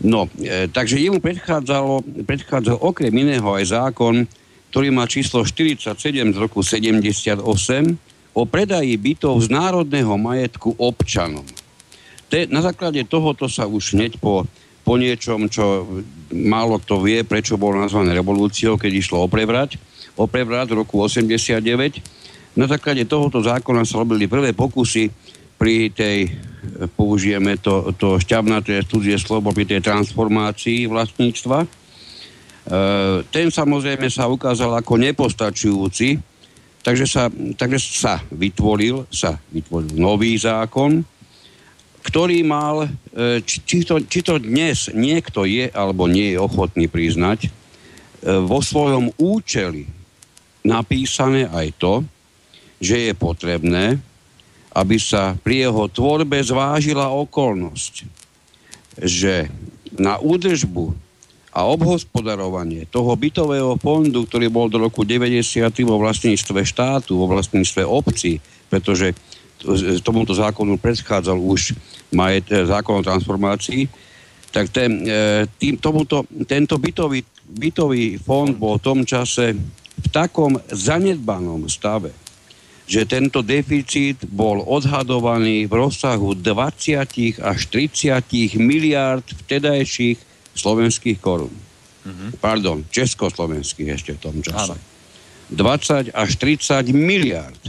No, e, takže jemu predchádzalo, predchádzal okrem iného aj zákon, ktorý má číslo 47 z roku 78 o predaji bytov z národného majetku občanom te, na základe tohoto sa už hneď po, po niečom, čo málo kto vie, prečo bol nazvané revolúciou, keď išlo o prevrat, o prevrat roku 89. Na základe tohoto zákona sa robili prvé pokusy pri tej, použijeme to, to šťavnaté studzie slovo, pri tej transformácii vlastníctva. E, ten samozrejme sa ukázal ako nepostačujúci, takže sa, takže sa vytvoril, sa vytvoril nový zákon, ktorý mal, e, či, to, či to dnes niekto je alebo nie je ochotný priznať, e, vo svojom účeli napísané aj to, že je potrebné, aby sa pri jeho tvorbe zvážila okolnosť, že na údržbu a obhospodarovanie toho bytového fondu, ktorý bol do roku 90. vo vlastníctve štátu, vo vlastníctve obci, pretože tomuto zákonu predchádzal už majet, zákon o transformácii, tak ten, e, tým, tomuto, tento bytový, bytový fond bol v tom čase v takom zanedbanom stave, že tento deficit bol odhadovaný v rozsahu 20 až 30 miliárd vtedajších slovenských korún. Mm-hmm. Pardon, československých ešte v tom čase. Áno. 20 až 30 miliárd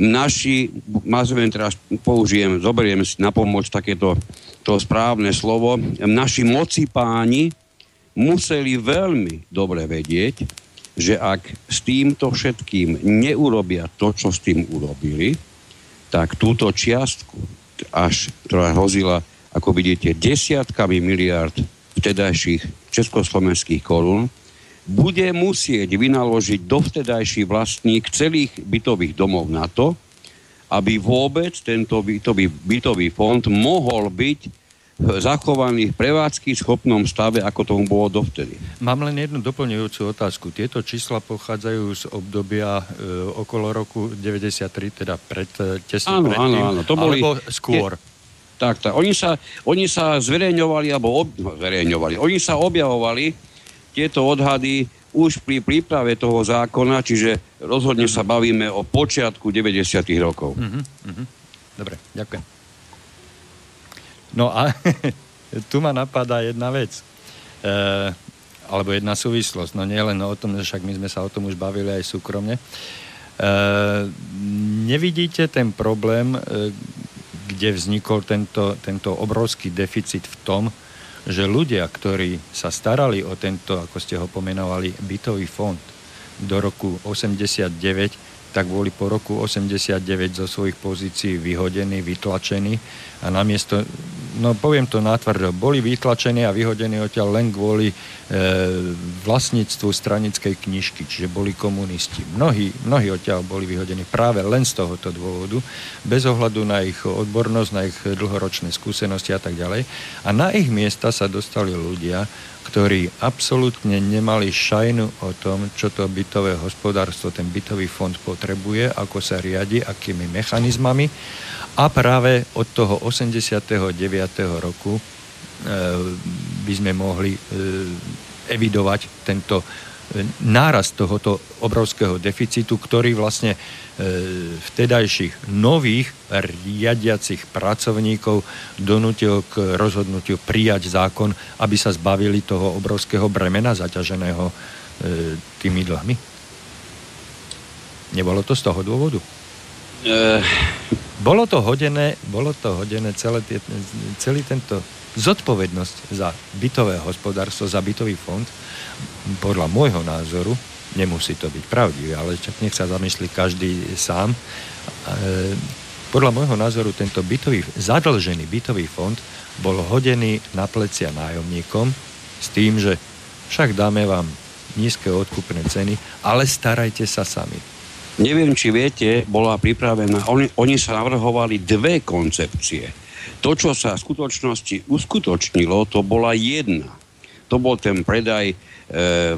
naši, nazvem teraz, použijem, zoberiem si na pomoc takéto to správne slovo, naši moci páni museli veľmi dobre vedieť, že ak s týmto všetkým neurobia to, čo s tým urobili, tak túto čiastku, až, ktorá hrozila, ako vidíte, desiatkami miliard vtedajších československých korún, bude musieť vynaložiť dovtedajší vlastník celých bytových domov na to, aby vôbec tento bytový, bytový fond mohol byť zachovaný v prevádzky schopnom stave, ako tomu bolo dovtedy. Mám len jednu doplňujúcu otázku. Tieto čísla pochádzajú z obdobia e, okolo roku 93, teda pred, e, tesne áno, predtým, áno, áno. To boli, alebo skôr. Je, tak, tak. Oni sa, oni sa zverejňovali, alebo ob, no, zverejňovali. Oni sa objavovali, tieto odhady, už pri príprave toho zákona, čiže rozhodne sa bavíme o počiatku 90. rokov. Uh-huh, uh-huh. Dobre, ďakujem. No a *laughs* tu ma napadá jedna vec. E, alebo jedna súvislosť. No nie len o tom, však my sme sa o tom už bavili aj súkromne. E, nevidíte ten problém, e, kde vznikol tento, tento obrovský deficit v tom, že ľudia, ktorí sa starali o tento, ako ste ho pomenovali, bytový fond do roku 89, tak boli po roku 89 zo svojich pozícií vyhodení, vytlačení a namiesto, no poviem to nátvrdo, boli vytlačení a vyhodení odtiaľ len kvôli e, vlastníctvu stranickej knižky, čiže boli komunisti. Mnohí, mnohí odtiaľ boli vyhodení práve len z tohoto dôvodu, bez ohľadu na ich odbornosť, na ich dlhoročné skúsenosti a tak ďalej. A na ich miesta sa dostali ľudia, ktorí absolútne nemali šajnu o tom, čo to bytové hospodárstvo, ten bytový fond potrebuje, ako sa riadi, akými mechanizmami. A práve od toho 89. roku e, by sme mohli e, evidovať tento nárast tohoto obrovského deficitu, ktorý vlastne e, vtedajších nových riadiacich pracovníkov donútil k rozhodnutiu prijať zákon, aby sa zbavili toho obrovského bremena zaťaženého e, tými dlhmi? Nebolo to z toho dôvodu? Uh... Bolo to hodené, bolo to hodené celé tie, celý tento zodpovednosť za bytové hospodárstvo, za bytový fond podľa môjho názoru, nemusí to byť pravdivé, ale čak nech sa zamyslí každý sám, e, podľa môjho názoru tento bytový, zadlžený bytový fond bol hodený na plecia nájomníkom s tým, že však dáme vám nízke odkupné ceny, ale starajte sa sami. Neviem, či viete, bola pripravená, oni, oni sa navrhovali dve koncepcie. To, čo sa v skutočnosti uskutočnilo, to bola jedna. To bol ten predaj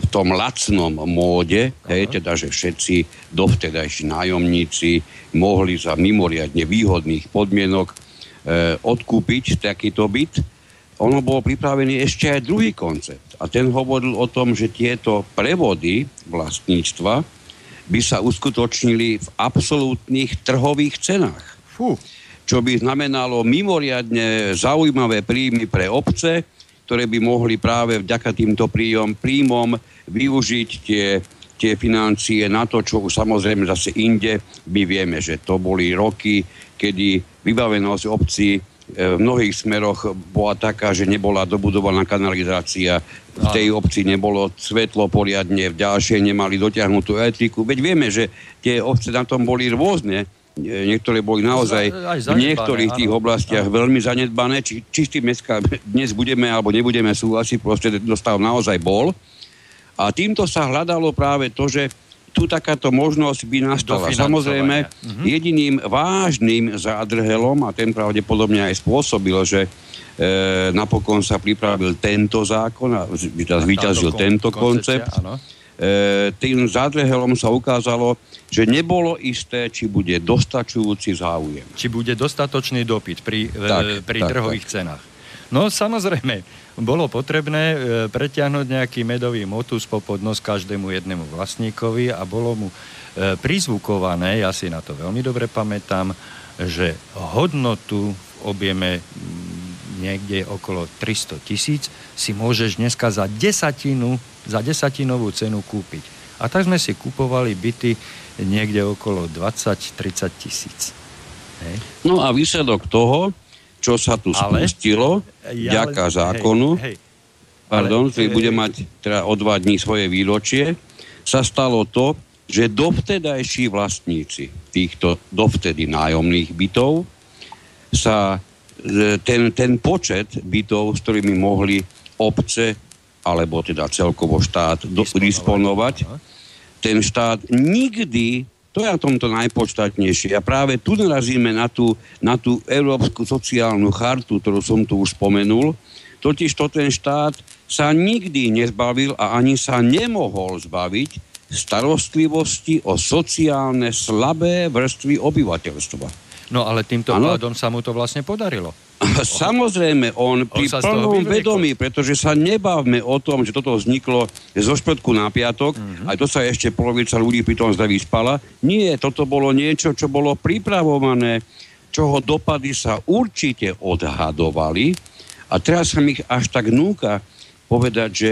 v tom lacnom móde, hej, teda, že všetci dovtedajší nájomníci mohli za mimoriadne výhodných podmienok e, odkúpiť takýto byt. Ono bol pripravený ešte aj druhý koncept. A ten hovoril o tom, že tieto prevody vlastníctva by sa uskutočnili v absolútnych trhových cenách. Fú. Čo by znamenalo mimoriadne zaujímavé príjmy pre obce, ktoré by mohli práve vďaka týmto príjom, príjmom využiť tie, tie financie na to, čo už samozrejme zase inde. My vieme, že to boli roky, kedy vybavenosť obcí e, v mnohých smeroch bola taká, že nebola dobudovaná kanalizácia, v tej obci nebolo svetlo poriadne, v ďalšej nemali dotiahnutú elektriku. Veď vieme, že tie obce na tom boli rôzne, niektoré boli naozaj v niektorých tých oblastiach áno. veľmi zanedbané. Či, čistý mestská dnes budeme alebo nebudeme súhlasiť, proste dostav naozaj bol. A týmto sa hľadalo práve to, že tu takáto možnosť by nastala. Samozrejme, mhm. jediným vážnym zádrhelom, a ten pravdepodobne aj spôsobil, že e, napokon sa pripravil tento zákon a zvíťazil tento koncept, áno E, tým zádrehelom sa ukázalo, že nebolo isté, či bude dostačujúci záujem. Či bude dostatočný dopyt pri, e, tak, pri tak, trhových tak. cenách. No samozrejme, bolo potrebné e, preťahnuť nejaký medový motus po podnos každému jednému vlastníkovi a bolo mu prizvukované, ja si na to veľmi dobre pamätám, že hodnotu v objeme niekde okolo 300 tisíc si môžeš dneska za desatinu za desatinovú cenu kúpiť. A tak sme si kupovali byty niekde okolo 20-30 tisíc. Hej. No a výsledok toho, čo sa tu ale, spustilo, ja, ďaká zákonu, hej, hej, pardon, ktorý bude mať teda o dva dní svoje výročie, sa stalo to, že dovtedajší vlastníci týchto dovtedy nájomných bytov sa e, ten, ten počet bytov, s ktorými mohli obce alebo teda celkovo štát do, disponovať, ten štát nikdy, to je na tomto najpodstatnejšie, a práve tu narazíme na tú, na tú Európsku sociálnu chartu, ktorú som tu už spomenul, totiž to ten štát sa nikdy nezbavil a ani sa nemohol zbaviť starostlivosti o sociálne slabé vrstvy obyvateľstva. No ale týmto ano? pádom sa mu to vlastne podarilo. *laughs* Samozrejme, on, on pri plnom vedomí, pretože sa nebavme o tom, že toto vzniklo zo šprtku na piatok, mm-hmm. aj to sa ešte polovica ľudí pri tom zda vyspala. Nie, toto bolo niečo, čo bolo pripravované, čoho dopady sa určite odhadovali a teraz sa mi až tak núka povedať, že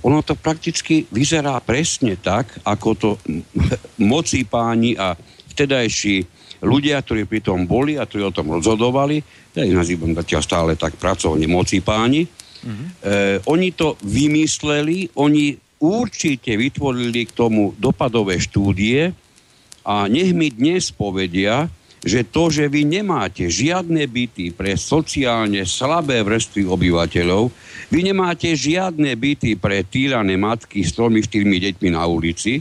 ono to prakticky vyzerá presne tak, ako to *laughs* moci páni a vtedajší ľudia, ktorí pri tom boli a ktorí o tom rozhodovali, ja ich nazývam zatiaľ stále tak pracovne moci páni, mm-hmm. eh, oni to vymysleli, oni určite vytvorili k tomu dopadové štúdie a nech mi dnes povedia, že to, že vy nemáte žiadne byty pre sociálne slabé vrstvy obyvateľov, vy nemáte žiadne byty pre týrané matky s tromi, štyrmi deťmi na ulici,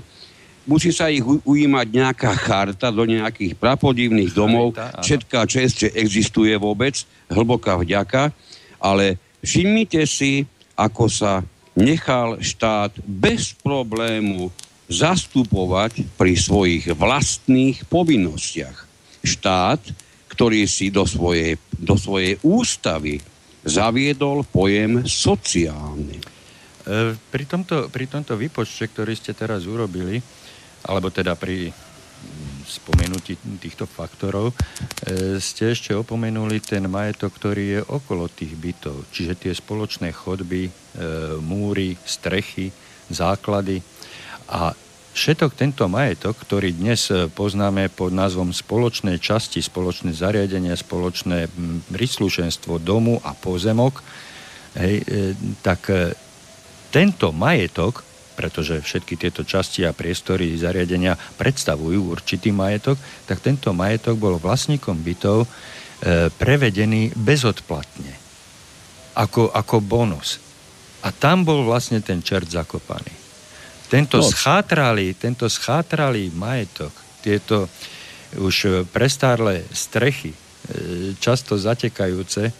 musí sa ich ujímať nejaká charta do nejakých prapodivných domov, všetká čest, že existuje vôbec, hlboká vďaka, ale všimnite si, ako sa nechal štát bez problému zastupovať pri svojich vlastných povinnostiach. Štát, ktorý si do svojej, do svojej ústavy zaviedol pojem sociálny. E, pri tomto, pri tomto výpočte, ktorý ste teraz urobili, alebo teda pri spomenutí týchto faktorov, e, ste ešte opomenuli ten majetok, ktorý je okolo tých bytov, čiže tie spoločné chodby, e, múry, strechy, základy. A Všetok tento majetok, ktorý dnes e, poznáme pod názvom spoločné časti, spoločné zariadenie, spoločné príslušenstvo domu a pozemok, hej, tak tento majetok, pretože všetky tieto časti a priestory zariadenia predstavujú určitý majetok, tak tento majetok bol vlastníkom bytov prevedený bezodplatne, ako, ako bonus. A tam bol vlastne ten čert zakopaný. Tento no. schátralý, tento schátralý majetok, tieto už prestárle strechy, e, často zatekajúce, e,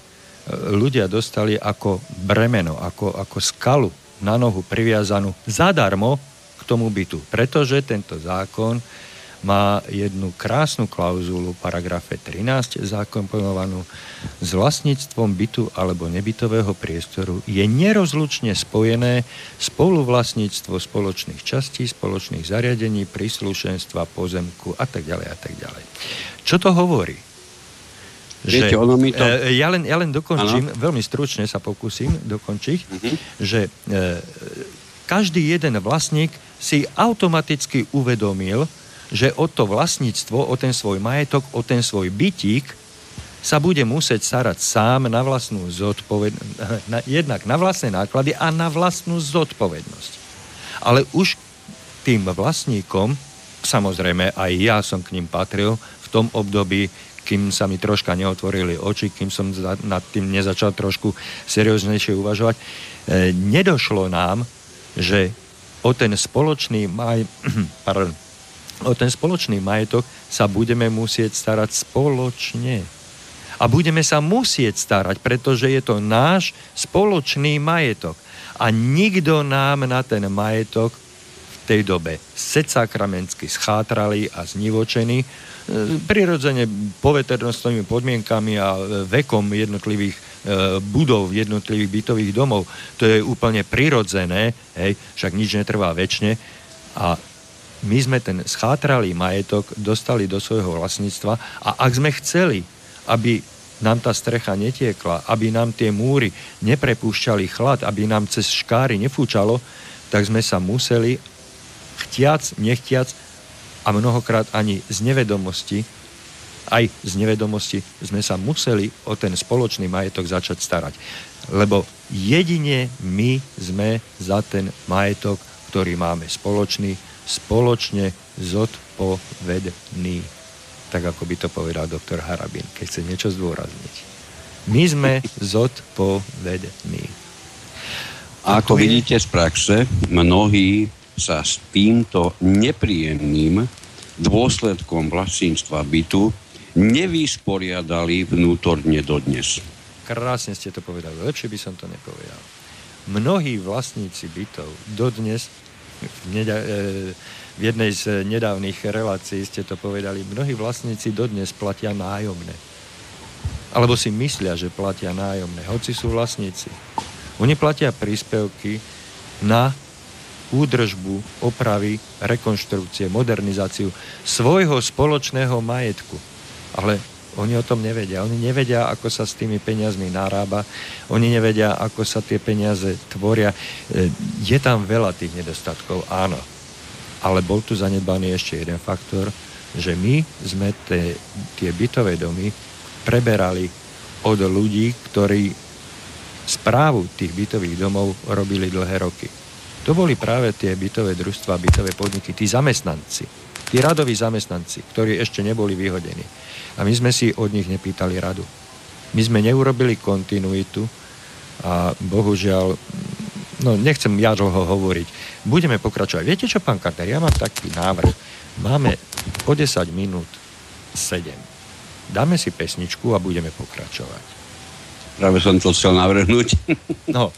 ľudia dostali ako bremeno, ako, ako skalu na nohu priviazanú zadarmo k tomu bytu. Pretože tento zákon má jednu krásnu klauzulu v paragrafe 13 zakomponovanú s vlastníctvom bytu alebo nebytového priestoru je nerozlučne spojené spoluvlastníctvo spoločných častí, spoločných zariadení, príslušenstva, pozemku a tak ďalej a tak ďalej. Čo to hovorí? Viete, že, ono mi to... E, ja, len, ja len dokončím, ano. veľmi stručne sa pokúsim dokončiť, uh-huh. že e, každý jeden vlastník si automaticky uvedomil, že o to vlastníctvo, o ten svoj majetok, o ten svoj bytík sa bude musieť starať sám na vlastnú zodpovednosť, *laughs* na, jednak na vlastné náklady a na vlastnú zodpovednosť. Ale už tým vlastníkom, samozrejme aj ja som k ním patril v tom období, kým sa mi troška neotvorili oči, kým som nad tým nezačal trošku serióznejšie uvažovať, e, nedošlo nám, že o ten spoločný maj, *clears throat* pardon, o ten spoločný majetok sa budeme musieť starať spoločne. A budeme sa musieť starať, pretože je to náš spoločný majetok. A nikto nám na ten majetok v tej dobe secakramensky schátrali a znivočení, e, prirodzene poveternostnými podmienkami a vekom jednotlivých e, budov, jednotlivých bytových domov. To je úplne prirodzené, hej, však nič netrvá väčšine. A my sme ten schátralý majetok dostali do svojho vlastníctva a ak sme chceli, aby nám tá strecha netiekla, aby nám tie múry neprepúšťali chlad, aby nám cez škáry nefúčalo, tak sme sa museli chtiac, nechtiac a mnohokrát ani z nevedomosti, aj z nevedomosti sme sa museli o ten spoločný majetok začať starať. Lebo jedine my sme za ten majetok, ktorý máme spoločný, spoločne zodpovední. Tak ako by to povedal doktor Harabin, keď chce niečo zdôrazniť. My sme *laughs* zodpovední. A ako vidíte z praxe, mnohí sa s týmto nepríjemným dôsledkom vlastníctva bytu nevysporiadali vnútorne dodnes. Krásne ste to povedali, lepšie by som to nepovedal. Mnohí vlastníci bytov dodnes, e, v jednej z nedávnych relácií ste to povedali, mnohí vlastníci dodnes platia nájomné. Alebo si myslia, že platia nájomné, hoci sú vlastníci. Oni platia príspevky na údržbu, opravy, rekonštrukcie, modernizáciu svojho spoločného majetku. Ale oni o tom nevedia. Oni nevedia, ako sa s tými peniazmi narába. Oni nevedia, ako sa tie peniaze tvoria. E, je tam veľa tých nedostatkov, áno. Ale bol tu zanedbaný ešte jeden faktor, že my sme tie, tie bytové domy preberali od ľudí, ktorí správu tých bytových domov robili dlhé roky. To boli práve tie bytové družstva, bytové podniky, tí zamestnanci, tí radoví zamestnanci, ktorí ešte neboli vyhodení. A my sme si od nich nepýtali radu. My sme neurobili kontinuitu a bohužiaľ, no nechcem ja dlho hovoriť, budeme pokračovať. Viete čo, pán Karter, ja mám taký návrh. Máme o 10 minút 7. Dáme si pesničku a budeme pokračovať. Práve som to chcel navrhnúť. No,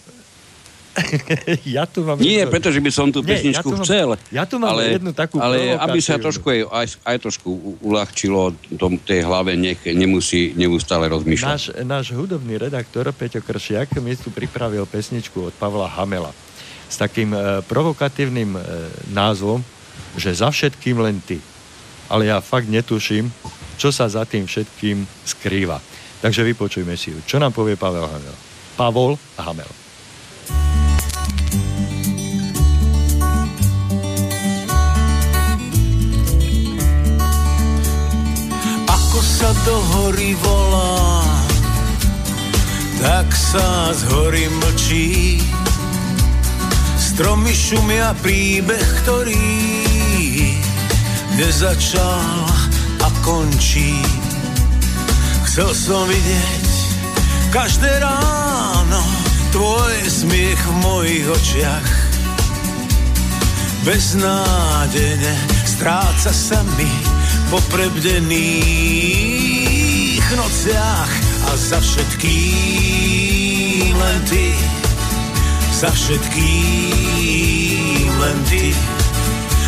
*laughs* ja tu mám... Nie, jednu... pretože by som tú pesničku ja mám, chcel. Ja tu mám ale, jednu takú Ale aby sa trošku aj, aj, aj trošku uľahčilo tom, tej hlave, nech nemusí neustále rozmýšľať. Náš, náš hudobný redaktor Peťo Kršiak mi tu pripravil pesničku od Pavla Hamela s takým e, provokatívnym e, názvom, že za všetkým len ty. Ale ja fakt netuším, čo sa za tým všetkým skrýva. Takže vypočujme si ju. Čo nám povie Pavel Hamel? Pavol Hamel. Sa do hory volá, tak sa z hory mlčí. Stromy šumia príbeh, ktorý nezačal a končí. Chcel som vidieť každé ráno tvoj smiech v mojich očiach. Beznádene stráca sa mi poprebdených nociach a za všetkým len ty, za všetkým len ty.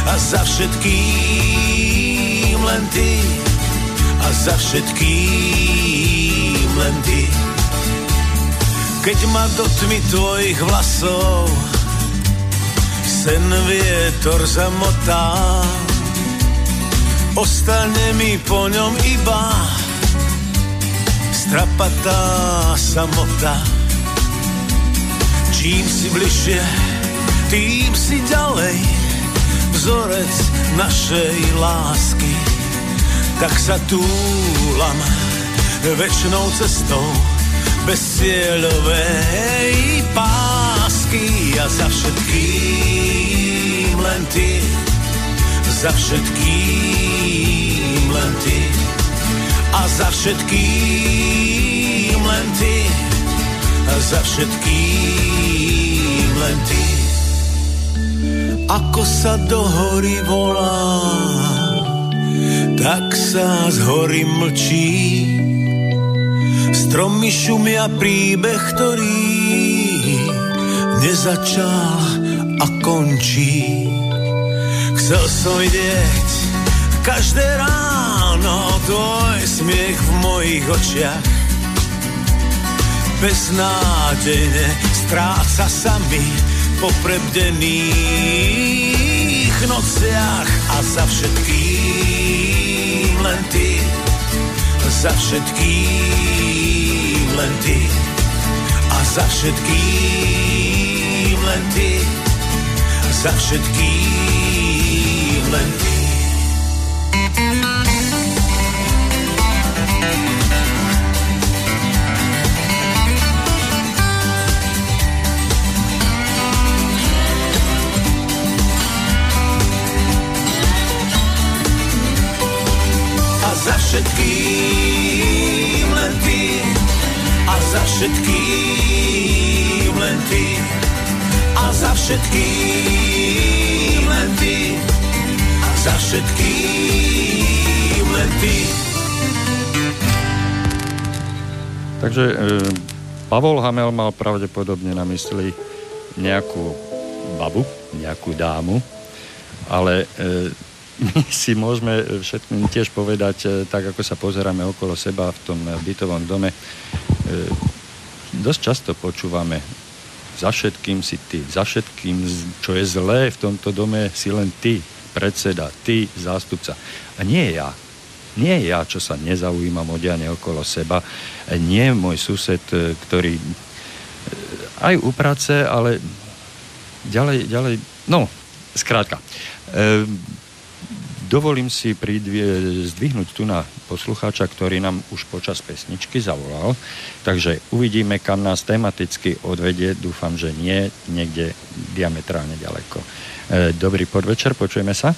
A za všetkým len ty. A za všetkým len ty. Keď ma do tmy tvojich vlasov sen vietor zamotá, Ostane mi po ňom iba strapatá samota. Čím si bližšie, tým si ďalej vzorec našej lásky. Tak sa túlam väčšnou cestou bez cieľovej pásky a za všetkým len ty, za všetkým len ty. A za všetkým len ty. A za všetkým len ty. Ako sa do hory volá tak sa z hory mlčí. Stromy šumia príbeh, ktorý nezačal a končí. Chcel som vidieť každé ráno tvoj smiech v mojich očiach. Beznádejne stráca sa mi po prebdených nociach a za všetkým len ty. Za všetkým len ty. A za všetkým len ty. Za všetkým len ty. A za všetkým len ty, a za všetkým len ty, a za všetkým za všetkým len ty. Takže e, Pavol Hamel mal pravdepodobne na mysli nejakú babu, nejakú dámu, ale e, *laughs* my si môžeme všetkým tiež povedať, e, tak ako sa pozeráme okolo seba v tom bytovom dome, e, dosť často počúvame za všetkým si ty, za všetkým, čo je zlé v tomto dome, si len ty, predseda, ty, zástupca. A nie ja. Nie ja, čo sa nezaujímam o diane okolo seba. Nie môj sused, e, ktorý aj u práce, ale ďalej, ďalej, no, skrátka. E, dovolím si pridvie, zdvihnúť tu na poslucháča, ktorý nám už počas pesničky zavolal. Takže uvidíme, kam nás tematicky odvedie. Dúfam, že nie niekde diametrálne ďaleko. E, dobrý podvečer, počujeme sa?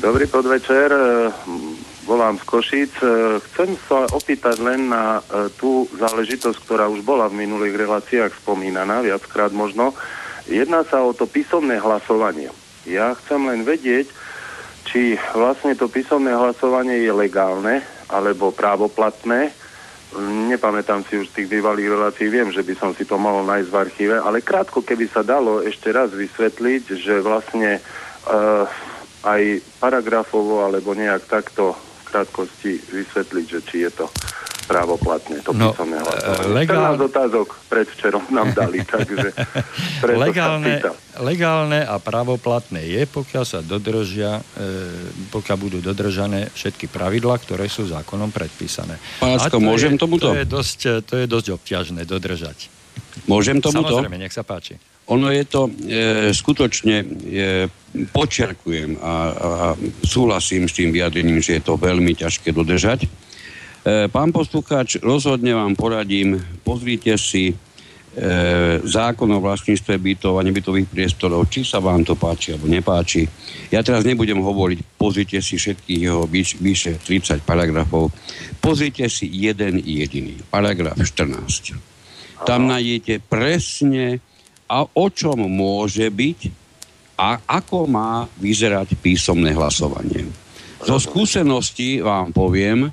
Dobrý podvečer, e, volám z Košic. E, chcem sa opýtať len na tú záležitosť, ktorá už bola v minulých reláciách spomínaná, viackrát možno. Jedná sa o to písomné hlasovanie. Ja chcem len vedieť, či vlastne to písomné hlasovanie je legálne alebo právoplatné. Nepamätám si už tých bývalých relácií, viem, že by som si to mohol nájsť v archíve, ale krátko, keby sa dalo ešte raz vysvetliť, že vlastne uh, aj paragrafovo alebo nejak takto v krátkosti vysvetliť, že či je to právoplatné, to no, písomné hlasovanie. Legál... 14 otázok predvčerom nám dali, *laughs* takže legálne, legálne a právoplatné je, pokiaľ sa dodržia, e, pokiaľ budú dodržané všetky pravidlá, ktoré sú zákonom predpísané. Páčko, môžem je, tomuto? To je, dosť, to je dosť obťažné dodržať. Môžem tomuto? Samozrejme, nech sa páči. Ono je to e, skutočne, e, počiarkujem a, a súhlasím s tým vyjadrením, že je to veľmi ťažké dodržať E, pán poslucháč, rozhodne vám poradím, pozrite si e, zákon o vlastníctve bytov a nebytových priestorov, či sa vám to páči alebo nepáči. Ja teraz nebudem hovoriť, pozrite si všetkých jeho vyš, vyše 30 paragrafov. Pozrite si jeden jediný, paragraf 14. Tam nájdete presne, a o čom môže byť a ako má vyzerať písomné hlasovanie. Zo skúseností vám poviem,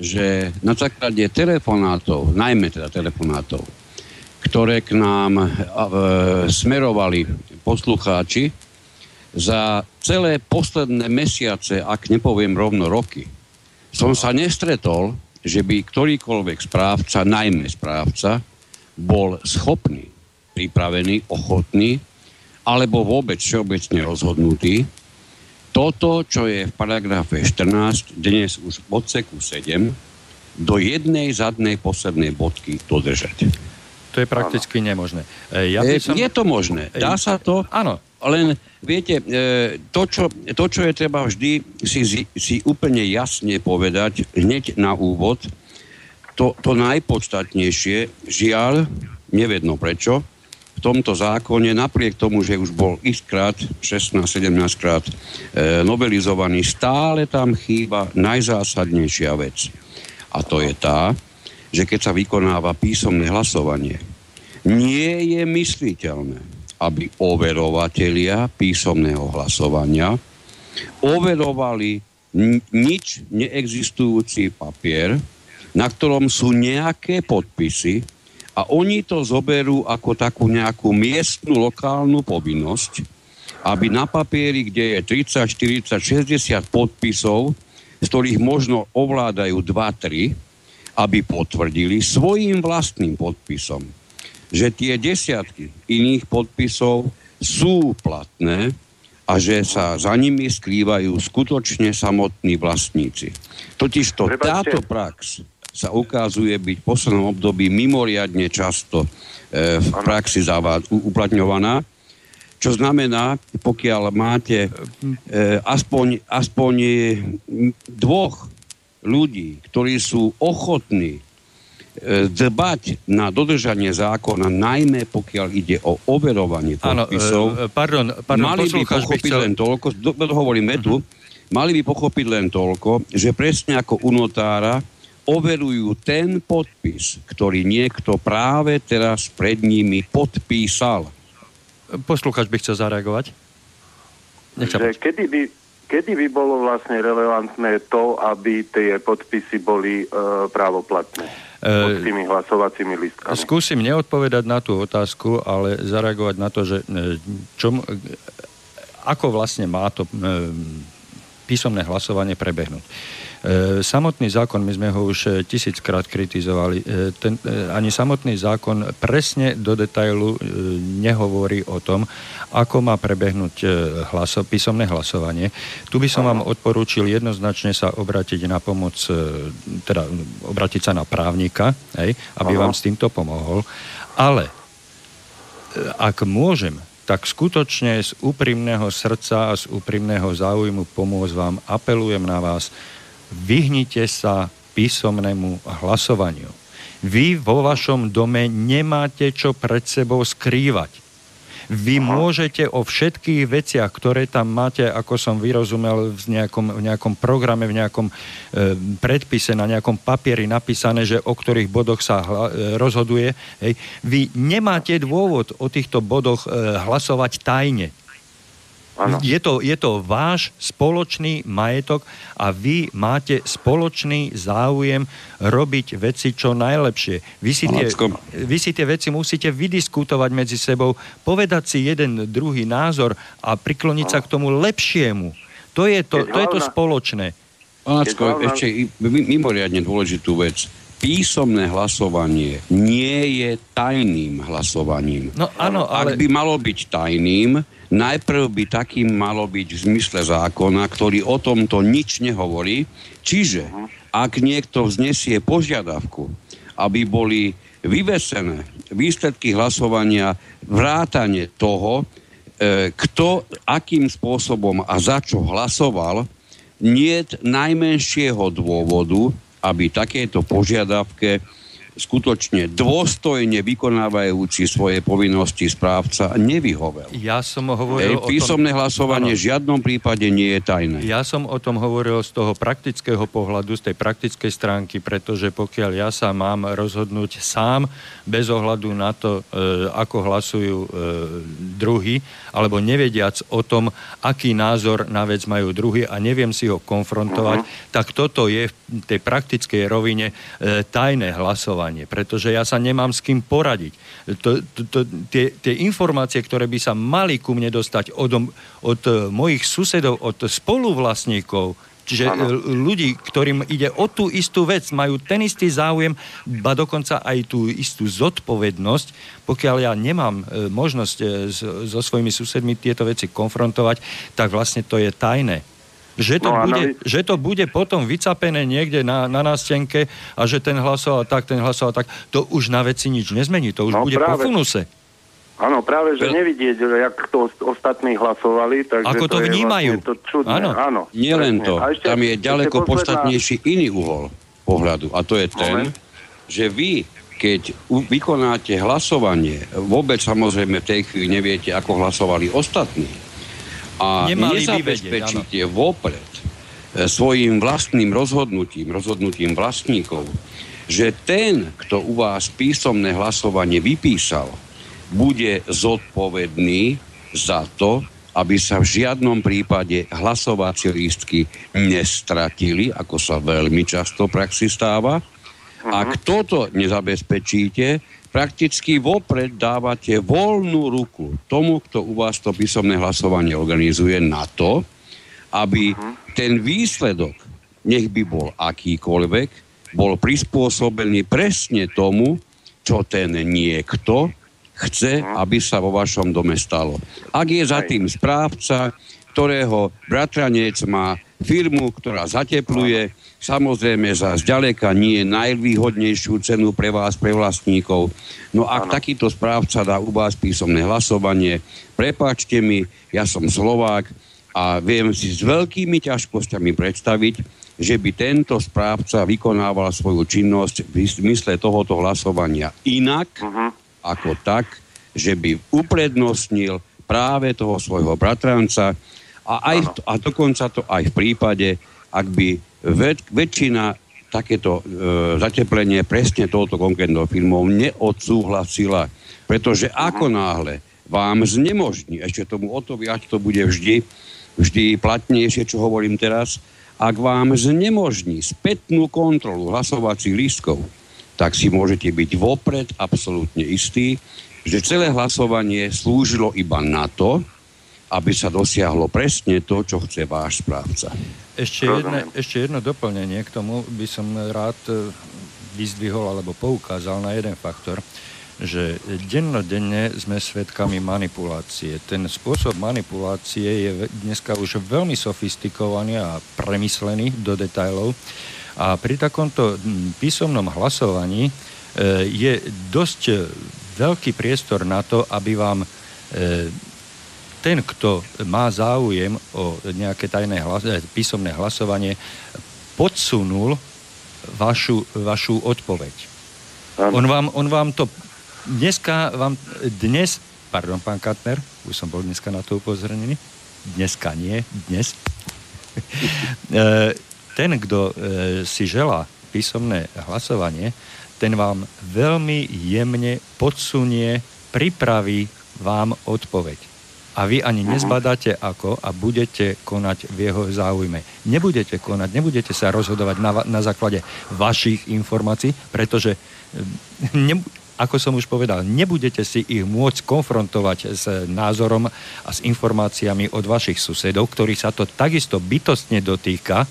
že na základe telefonátov, najmä teda telefonátov, ktoré k nám e, smerovali poslucháči, za celé posledné mesiace, ak nepoviem rovno roky, som sa nestretol, že by ktorýkoľvek správca, najmä správca, bol schopný, pripravený, ochotný, alebo vôbec všeobecne rozhodnutý toto, čo je v paragrafe 14, dnes už v odseku 7, do jednej zadnej poslednej bodky dodržať. To je prakticky ano. nemožné. E, ja by som... Je to možné. Dá sa to. Áno. Len, viete, e, to čo, to, čo je treba vždy si, si úplne jasne povedať hneď na úvod, to, to najpodstatnejšie, žiaľ, nevedno prečo, tomto zákone, napriek tomu, že už bol xkrát, 16-17 krát e, novelizovaný, stále tam chýba najzásadnejšia vec. A to je tá, že keď sa vykonáva písomné hlasovanie, nie je mysliteľné, aby overovatelia písomného hlasovania overovali nič neexistujúci papier, na ktorom sú nejaké podpisy, a oni to zoberú ako takú nejakú miestnu lokálnu povinnosť, aby na papieri, kde je 30, 40, 60 podpisov, z ktorých možno ovládajú 2-3, aby potvrdili svojim vlastným podpisom, že tie desiatky iných podpisov sú platné a že sa za nimi skrývajú skutočne samotní vlastníci. Totižto táto prax sa ukazuje byť v poslednom období mimoriadne často e, v praxi zavád, uplatňovaná. Čo znamená, pokiaľ máte e, aspoň, aspoň dvoch ľudí, ktorí sú ochotní e, dbať na dodržanie zákona, najmä pokiaľ ide o overovanie podpisov, ano, e, pardon, pardon, mali by pochopiť chcel... len toľko, do, hovorím uh-huh. mali by pochopiť len toľko, že presne ako u notára overujú ten podpis, ktorý niekto práve teraz pred nimi podpísal. Posluchač by chcel zareagovať? Že kedy by, kedy by bolo vlastne relevantné to, aby tie podpisy boli e, právoplatné? pod e, tými hlasovacími listkami. Skúsim neodpovedať na tú otázku, ale zareagovať na to, že e, čom, ako vlastne má to písomné hlasovanie prebehnúť. E, samotný zákon, my sme ho už e, tisíckrát kritizovali, e, ten, ani samotný zákon presne do detailu nehovorí o tom, ako má prebehnúť hlaso, písomné hlasovanie. Tu by som vám odporúčil jednoznačne sa obratiť na pomoc, teda obratiť sa na právnika, hej, aby Aha. vám s týmto pomohol. Ale ak môžem, tak skutočne z úprimného srdca a z úprimného záujmu pomôcť vám, apelujem na vás, vyhnite sa písomnému hlasovaniu. Vy vo vašom dome nemáte čo pred sebou skrývať. Vy môžete o všetkých veciach, ktoré tam máte, ako som vyrozumel, v nejakom, v nejakom programe, v nejakom e, predpise, na nejakom papieri napísané, že o ktorých bodoch sa hla, e, rozhoduje, hej, vy nemáte dôvod o týchto bodoch e, hlasovať tajne. Je to, je to váš spoločný majetok a vy máte spoločný záujem robiť veci čo najlepšie. Vy si, tie, vy si tie veci musíte vydiskutovať medzi sebou, povedať si jeden druhý názor a prikloniť sa k tomu lepšiemu. To je to, to, je to spoločné. Pácko, ešte mimoriadne dôležitú vec písomné hlasovanie nie je tajným hlasovaním. No áno, ale... Ak by malo byť tajným, najprv by takým malo byť v zmysle zákona, ktorý o tomto nič nehovorí. Čiže ak niekto vznesie požiadavku, aby boli vyvesené výsledky hlasovania vrátane toho, e, kto akým spôsobom a za čo hlasoval, nie najmenšieho dôvodu, aby takéto požiadavke skutočne dôstojne vykonávajúci svoje povinnosti správca nevyhovel. Ja som hovoril Ej, písomné o tom... hlasovanie v žiadnom prípade nie je tajné. Ja som o tom hovoril z toho praktického pohľadu, z tej praktickej stránky, pretože pokiaľ ja sa mám rozhodnúť sám, bez ohľadu na to, e, ako hlasujú e, druhy, alebo nevediac o tom, aký názor na vec majú druhy a neviem si ho konfrontovať, uh-huh. tak toto je v tej praktickej rovine e, tajné hlasovanie hlasovanie, pretože ja sa nemám s kým poradiť. To, to, to, tie, tie informácie, ktoré by sa mali ku mne dostať od, od e, mojich susedov, od spoluvlastníkov, Čiže ano. E, ľudí, ktorým ide o tú istú vec, majú ten istý záujem, ba dokonca aj tú istú zodpovednosť, pokiaľ ja nemám e, možnosť so svojimi susedmi tieto veci konfrontovať, tak vlastne to je tajné. Že to, no, bude, analý... že to bude potom vycapené niekde na, na nástenke a že ten hlasoval tak, ten hlasoval tak, to už na veci nič nezmení, to už no, bude práve. po funuse. Áno, práve, že nevidieť, jak to ostatní hlasovali. Takže Ako to, to vnímajú. Vlastne to čudné. Áno. Áno. Nie len to, ešte, tam je ďaleko posledná... podstatnejší iný uhol pohľadu a to je ten, Moment. že vy keď vykonáte hlasovanie, vôbec samozrejme v tej chvíli neviete, ako hlasovali ostatní, a Nemali nezabezpečíte vyvedieť, vopred e, svojim vlastným rozhodnutím, rozhodnutím vlastníkov, že ten, kto u vás písomné hlasovanie vypísal, bude zodpovedný za to, aby sa v žiadnom prípade hlasovacie lístky nestratili, ako sa veľmi často praxi stáva. Ak mhm. toto nezabezpečíte, prakticky vopred dávate voľnú ruku tomu, kto u vás to písomné hlasovanie organizuje na to, aby uh-huh. ten výsledok, nech by bol akýkoľvek, bol prispôsobený presne tomu, čo ten niekto chce, uh-huh. aby sa vo vašom dome stalo. Ak je za tým správca, ktorého bratranec má firmu, ktorá zatepluje, samozrejme za zďaleka nie najvýhodnejšiu cenu pre vás, pre vlastníkov. No ak ano. takýto správca dá u vás písomné hlasovanie, prepáčte mi, ja som Slovák a viem si s veľkými ťažkosťami predstaviť, že by tento správca vykonával svoju činnosť v zmysle tohoto hlasovania inak, uh-huh. ako tak, že by uprednostnil práve toho svojho bratranca a, aj, a dokonca to aj v prípade, ak by väč, väčšina takéto e, zateplenie presne touto konkrétnou firmou neodsúhlasila. Pretože ako náhle vám znemožní, ešte tomu o to viac to bude vždy, vždy platnejšie, čo hovorím teraz, ak vám znemožní spätnú kontrolu hlasovacích lístkov, tak si môžete byť vopred absolútne istí, že celé hlasovanie slúžilo iba na to, aby sa dosiahlo presne to, čo chce váš správca. Ešte, jedne, ešte jedno doplnenie k tomu by som rád e, vyzdvihol alebo poukázal na jeden faktor, že dennodenne sme svedkami manipulácie. Ten spôsob manipulácie je dneska už veľmi sofistikovaný a premyslený do detajlov. A pri takomto písomnom hlasovaní e, je dosť veľký priestor na to, aby vám e, ten, kto má záujem o nejaké tajné hlas- eh, písomné hlasovanie, podsunul vašu, vašu odpoveď. On vám, on vám to dneska vám dnes, pardon, pán Katner, už som bol dneska na to upozornený, dneska nie, dnes. *laughs* Eh, ten, kto eh, si želá písomné hlasovanie, ten vám veľmi jemne podsunie, pripraví vám odpoveď a vy ani nezbadáte ako a budete konať v jeho záujme. Nebudete konať, nebudete sa rozhodovať na, na základe vašich informácií, pretože eh, ne, ako som už povedal, nebudete si ich môcť konfrontovať s názorom a s informáciami od vašich susedov, ktorých sa to takisto bytostne dotýka,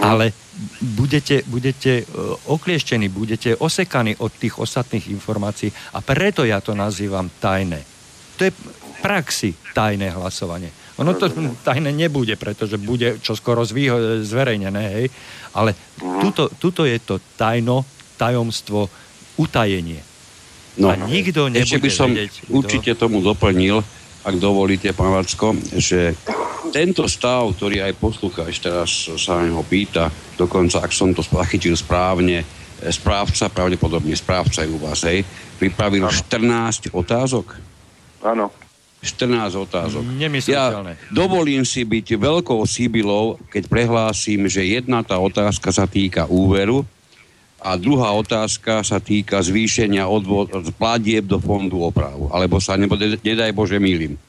ale budete, budete eh, oklieštení, budete osekaní od tých ostatných informácií a preto ja to nazývam tajné. To je praxi tajné hlasovanie. Ono to tajné nebude, pretože bude čoskoro zvýho- zverejnené, hej. Ale tuto, tuto je to tajno, tajomstvo, utajenie. No, a nikto nebude ešte by som vedieť, kto... určite tomu doplnil, ak dovolíte, pán Vacko, že tento stav, ktorý aj poslucháč teraz sa neho pýta, dokonca, ak som to zachytil správne, správca, pravdepodobne správca je u vás, hej, pripravil ano. 14 otázok. Áno. 14 otázok. Ja dovolím si byť veľkou síbilou, keď prehlásim, že jedna tá otázka sa týka úveru a druhá otázka sa týka zvýšenia odvod, platieb do fondu opravu. Alebo sa, nebo, nedaj Bože, mýlim.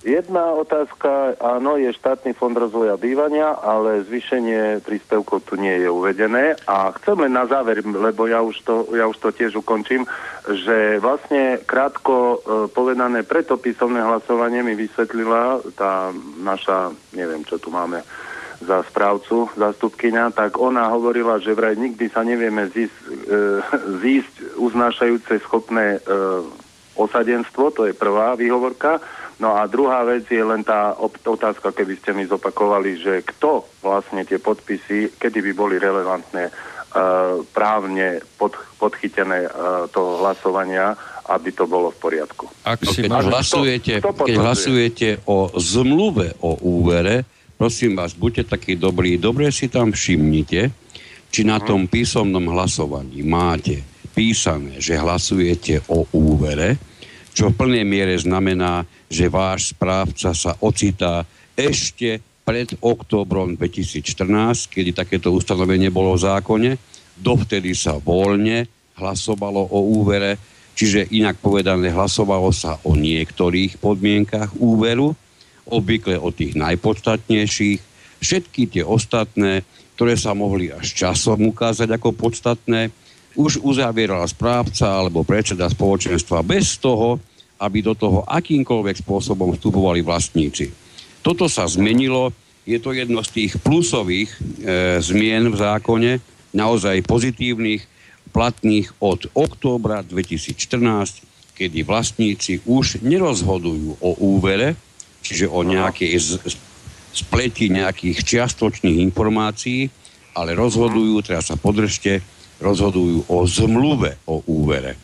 Jedna otázka, áno, je štátny fond rozvoja bývania, ale zvýšenie príspevkov tu nie je uvedené. A chcem len na záver, lebo ja už to, ja už to tiež ukončím, že vlastne krátko e, povedané, preto písomné hlasovanie mi vysvetlila tá naša, neviem, čo tu máme za správcu, zastupkynia, tak ona hovorila, že vraj nikdy sa nevieme zísť, e, zísť uznášajúce schopné e, osadenstvo, to je prvá výhovorka. No a druhá vec je len tá otázka, keby ste mi zopakovali, že kto vlastne tie podpisy, kedy by boli relevantné uh, právne pod, podchytené uh, toho hlasovania, aby to bolo v poriadku. Ak si keď, hlasujete, kto, kto keď hlasujete o zmluve o úvere, prosím vás, buďte takí dobrí, dobre si tam všimnite, či na tom písomnom hlasovaní máte písané, že hlasujete o úvere, čo v plnej miere znamená, že váš správca sa ocitá ešte pred októbrom 2014, kedy takéto ustanovenie bolo v zákone. Dovtedy sa voľne hlasovalo o úvere, čiže inak povedané hlasovalo sa o niektorých podmienkach úveru, obvykle o tých najpodstatnejších. Všetky tie ostatné, ktoré sa mohli až časom ukázať ako podstatné, už uzavieral správca alebo predseda spoločenstva bez toho, aby do toho akýmkoľvek spôsobom vstupovali vlastníci. Toto sa zmenilo, je to jedno z tých plusových e, zmien v zákone, naozaj pozitívnych, platných od októbra 2014, kedy vlastníci už nerozhodujú o úvere, čiže o nejakej z, spleti nejakých čiastočných informácií, ale rozhodujú, teraz sa podržte, rozhodujú o zmluve o úvere.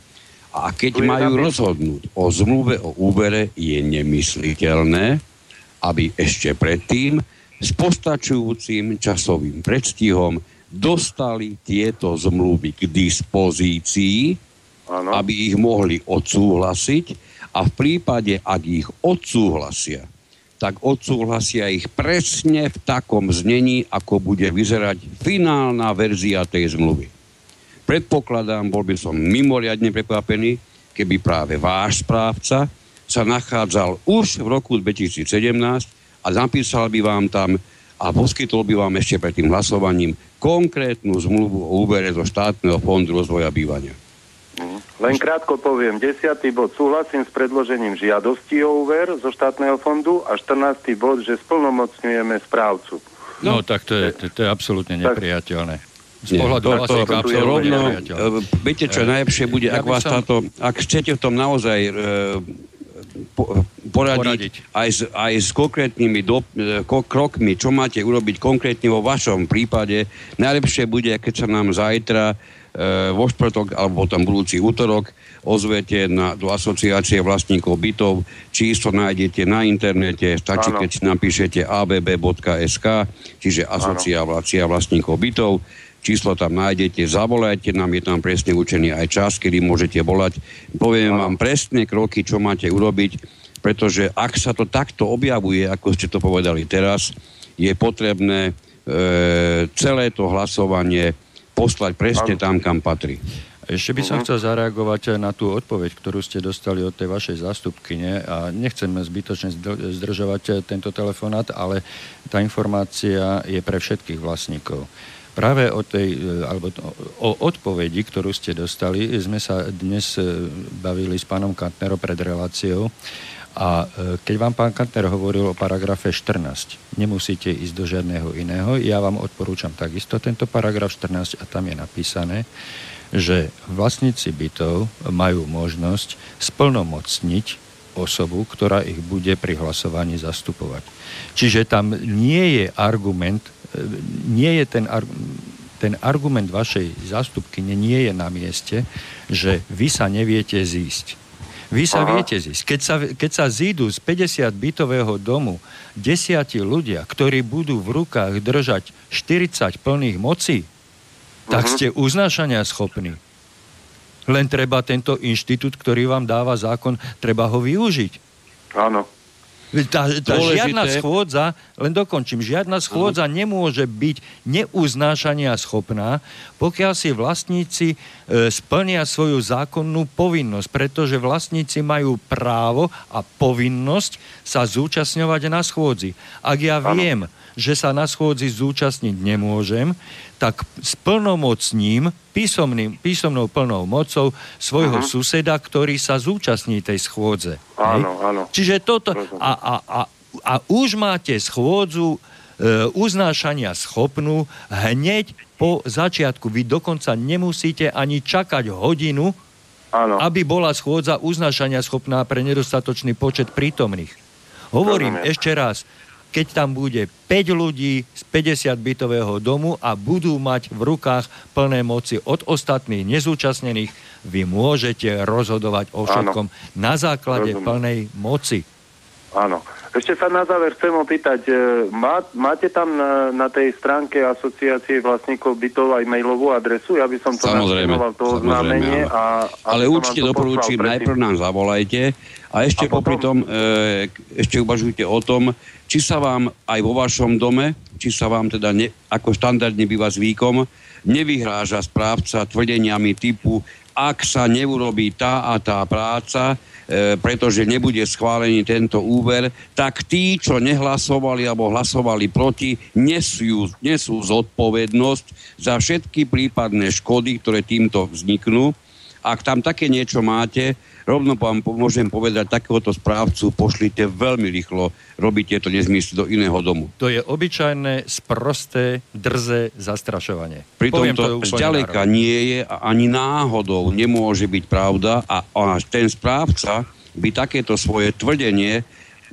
A keď majú rozhodnúť o zmluve o úvere, je nemysliteľné, aby ešte predtým s postačujúcim časovým predstihom dostali tieto zmluvy k dispozícii, ano. aby ich mohli odsúhlasiť a v prípade, ak ich odsúhlasia, tak odsúhlasia ich presne v takom znení, ako bude vyzerať finálna verzia tej zmluvy. Predpokladám, bol by som mimoriadne prekvapený, keby práve váš správca sa nachádzal už v roku 2017 a napísal by vám tam a poskytol by vám ešte pred tým hlasovaním konkrétnu zmluvu o úbere zo štátneho fondu rozvoja bývania. Len krátko poviem, 10. bod súhlasím s predložením žiadosti o úver zo štátneho fondu a 14. bod, že splnomocňujeme správcu. No, no tak to je, to, to je absolútne nepriateľné. Z pohľadu to, to, to, to rovno, viete čo, najlepšie bude, ja ak vás som... táto, ak chcete v tom naozaj e, po, poradiť, poradiť. Aj, s, aj s konkrétnymi do, e, ko, krokmi, čo máte urobiť konkrétne vo vašom prípade, najlepšie bude, keď sa nám zajtra E, vo štvrtok alebo potom budúci útorok ozvete na, do asociácie vlastníkov bytov. Číslo nájdete na internete, stačí, ano. keď si napíšete abb.sk, čiže asociácia vlastníkov bytov. Číslo tam nájdete, zavolajte nám, je tam presne učený aj čas, kedy môžete volať. Poviem vám presne kroky, čo máte urobiť, pretože ak sa to takto objavuje, ako ste to povedali teraz, je potrebné e, celé to hlasovanie poslať presne tam, kam patrí. Ešte by som chcel zareagovať na tú odpoveď, ktorú ste dostali od tej vašej zástupkyne a nechceme zbytočne zdržovať tento telefonát, ale tá informácia je pre všetkých vlastníkov. Práve o, tej, alebo o odpovedi, ktorú ste dostali, sme sa dnes bavili s pánom Kantnerom pred reláciou a e, keď vám pán Kantner hovoril o paragrafe 14, nemusíte ísť do žiadneho iného. Ja vám odporúčam takisto tento paragraf 14 a tam je napísané, že vlastníci bytov majú možnosť splnomocniť osobu, ktorá ich bude pri hlasovaní zastupovať. Čiže tam nie je argument, e, nie je ten, ten argument vašej zástupky nie je na mieste, že vy sa neviete zísť vy sa Aha. viete zísť. Keď sa, keď sa zídu z 50 bytového domu desiatí ľudia, ktorí budú v rukách držať 40 plných mocí, tak uh-huh. ste uznášania schopní. Len treba tento inštitút, ktorý vám dáva zákon, treba ho využiť. Áno. Tá, tá žiadna schôdza, len dokončím, žiadna schôdza uh-huh. nemôže byť neuznášania schopná, pokiaľ si vlastníci e, splnia svoju zákonnú povinnosť, pretože vlastníci majú právo a povinnosť sa zúčastňovať na schôdzi. Ak ja uh-huh. viem, že sa na schôdzi zúčastniť nemôžem, tak splnomocním písomným, písomnou plnou mocou svojho uh-huh. suseda, ktorý sa zúčastní tej schôdze. Áno, áno. Čiže toto... A, a, a, a už máte schôdzu e, uznášania schopnú hneď po začiatku. Vy dokonca nemusíte ani čakať hodinu, Áno. aby bola schôdza uznášania schopná pre nedostatočný počet prítomných. Hovorím Rozumiem. ešte raz, keď tam bude 5 ľudí z 50 bytového domu a budú mať v rukách plné moci od ostatných nezúčastnených, vy môžete rozhodovať o všetkom Áno. na základe Rozumiem. plnej moci. Áno. Ešte sa na záver chcem opýtať, e, má, máte tam na, na tej stránke asociácie vlastníkov bytov aj mailovú adresu? Ja by som to samozrejme, to oznámenie. A, a Ale určite doporúčim, najprv nám zavolajte a ešte a popri tom e, ešte uvažujte o tom, či sa vám aj vo vašom dome, či sa vám teda ne, ako štandardne býva zvykom, nevyhráža správca tvrdeniami typu, ak sa neurobí tá a tá práca, e, pretože nebude schválený tento úver, tak tí, čo nehlasovali alebo hlasovali proti, nesú, nesú zodpovednosť za všetky prípadné škody, ktoré týmto vzniknú. Ak tam také niečo máte, rovno vám môžem povedať, takéhoto správcu pošlite veľmi rýchlo robiť tieto nezmysly do iného domu. To je obyčajné, sprosté, drze zastrašovanie. Pritom to, to zďaleka nie je a ani náhodou nemôže byť pravda a, a ten správca by takéto svoje tvrdenie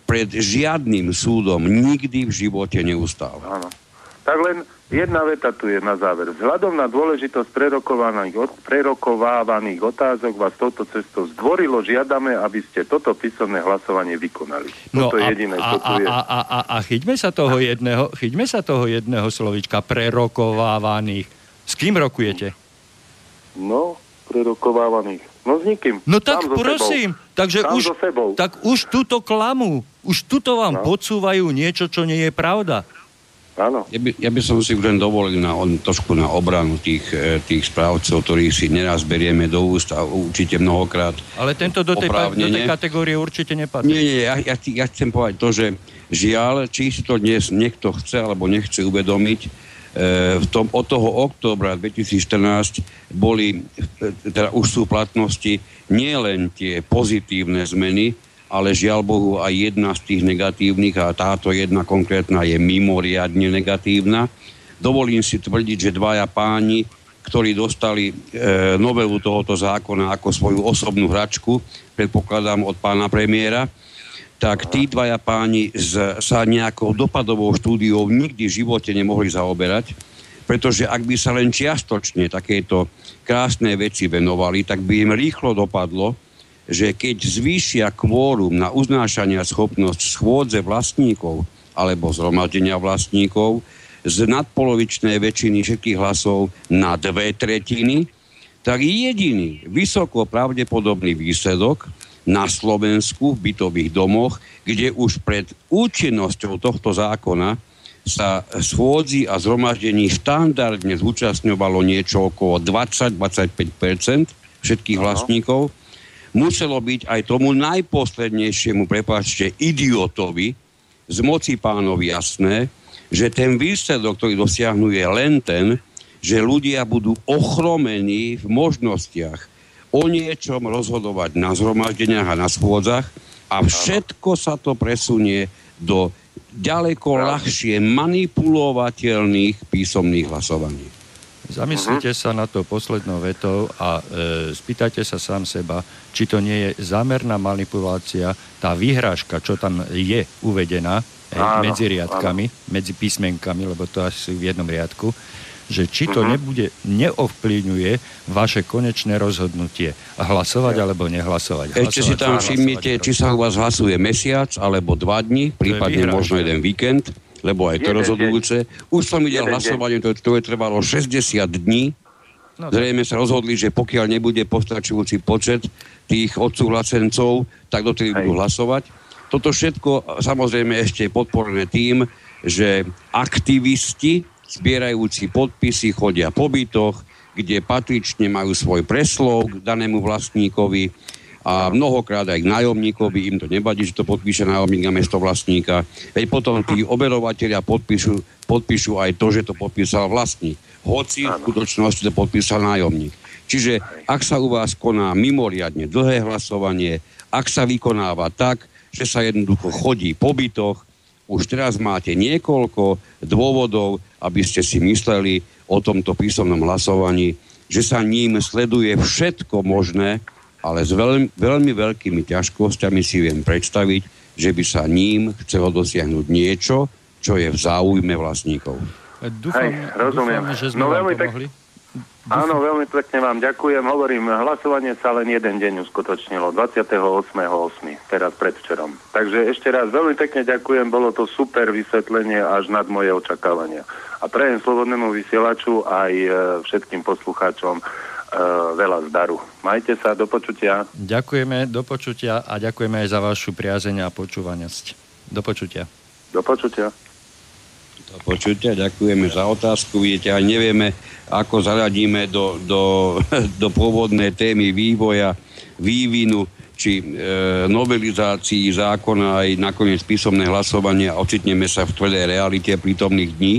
pred žiadnym súdom nikdy v živote neustál. Áno. Tak len Jedna veta tu je na záver. Vzhľadom na dôležitosť prerokovaných, prerokovávaných otázok vás touto cestou zdvorilo žiadame, aby ste toto písomné hlasovanie vykonali. No toto a, jediné, a, a, a, a, a, a chyťme sa toho jedného, chyťme sa toho jedného slovička prerokovávaných. S kým rokujete? No, prerokovávaných. No s nikým. No tak Sám prosím, sebou. takže Sám už, so sebou. tak už túto klamu, už tuto vám No. podsúvajú niečo, čo nie je pravda. Áno. Ja by, ja by som si len dovolil na, on, trošku na obranu tých, e, tých správcov, ktorých si neraz berieme do úst a určite mnohokrát. Ale tento do tej, do tej kategórie určite Nie, nepatrí. nie, ja, ja, ja chcem povedať to, že žiaľ, či si to dnes niekto chce alebo nechce uvedomiť, e, v tom, od toho októbra 2014 boli, e, teda už sú v platnosti nielen tie pozitívne zmeny, ale žiaľ Bohu aj jedna z tých negatívnych a táto jedna konkrétna je mimoriadne negatívna. Dovolím si tvrdiť, že dvaja páni, ktorí dostali e, novelu tohoto zákona ako svoju osobnú hračku, predpokladám od pána premiéra, tak tí dvaja páni z, sa nejakou dopadovou štúdiou nikdy v živote nemohli zaoberať, pretože ak by sa len čiastočne takéto krásne veci venovali, tak by im rýchlo dopadlo, že keď zvýšia kvórum na uznášania schopnosť schôdze vlastníkov alebo zhromaždenia vlastníkov z nadpolovičnej väčšiny všetkých hlasov na dve tretiny, tak jediný vysoko pravdepodobný výsledok na Slovensku v bytových domoch, kde už pred účinnosťou tohto zákona sa schôdzi a zhromaždení štandardne zúčastňovalo niečo okolo 20-25% všetkých vlastníkov, muselo byť aj tomu najposlednejšiemu, prepáčte, idiotovi z moci pánovi jasné, že ten výsledok, ktorý dosiahnu, je len ten, že ľudia budú ochromení v možnostiach o niečom rozhodovať na zhromaždeniach a na schôdzach a všetko sa to presunie do ďaleko ľahšie manipulovateľných písomných hlasovaní. Zamyslite sa na to poslednou vetou a e, spýtajte sa sám seba, či to nie je zámerná manipulácia, tá výhrážka, čo tam je uvedená Áno, medzi riadkami, medzi písmenkami, lebo to asi v jednom riadku, že či to nebude, neovplyvňuje vaše konečné rozhodnutie hlasovať alebo nehlasovať. Ešte si Hlasovať, tam hlasovať, všimnite, hlasovať. či sa u vás hlasuje mesiac alebo dva dni, prípadne možno jeden víkend, lebo aj to Jeden rozhodujúce. Už som videl hlasovanie, to, to je trvalo 60 dní. No, Zrejme sa rozhodli, že pokiaľ nebude postačujúci počet tých odsúhlasencov, tak dotedy Hej. budú hlasovať. Toto všetko samozrejme ešte je podporené tým, že aktivisti zbierajúci podpisy chodia po bytoch, kde patrične majú svoj preslov k danému vlastníkovi a mnohokrát aj k nájomníkovi, im to nevadí, že to podpíše nájomník na mesto vlastníka. Veď potom tí oberovateľia podpíšu, podpíšu aj to, že to podpísal vlastník. Hoci v skutočnosti to podpísal nájomník. Čiže ak sa u vás koná mimoriadne dlhé hlasovanie, ak sa vykonáva tak, že sa jednoducho chodí po bytoch, už teraz máte niekoľko dôvodov, aby ste si mysleli o tomto písomnom hlasovaní, že sa ním sleduje všetko možné, ale s veľmi, veľmi veľkými ťažkosťami si viem predstaviť, že by sa ním chcelo dosiahnuť niečo, čo je v záujme vlastníkov. Dúfam, Hej, rozumiem. dúfam, že sme No veľmi pek-. Áno, veľmi pekne vám ďakujem. Hovorím, hlasovanie sa len jeden deň uskutočnilo, 28.8., teraz predvčerom. Takže ešte raz veľmi pekne ďakujem, bolo to super vysvetlenie až nad moje očakávania. A prejem slobodnému vysielaču aj e, všetkým poslucháčom veľa zdaru. Majte sa, do počutia. Ďakujeme, do počutia a ďakujeme aj za vašu priazeň a počúvanosť. Do počutia. Do počutia. Do počutia, ďakujeme za otázku. Vidíte, aj nevieme, ako zaradíme do, do, *laughs* do pôvodnej témy vývoja, vývinu či e, novelizácii zákona aj nakoniec písomné hlasovanie a ocitneme sa v tvrdej realite prítomných dní.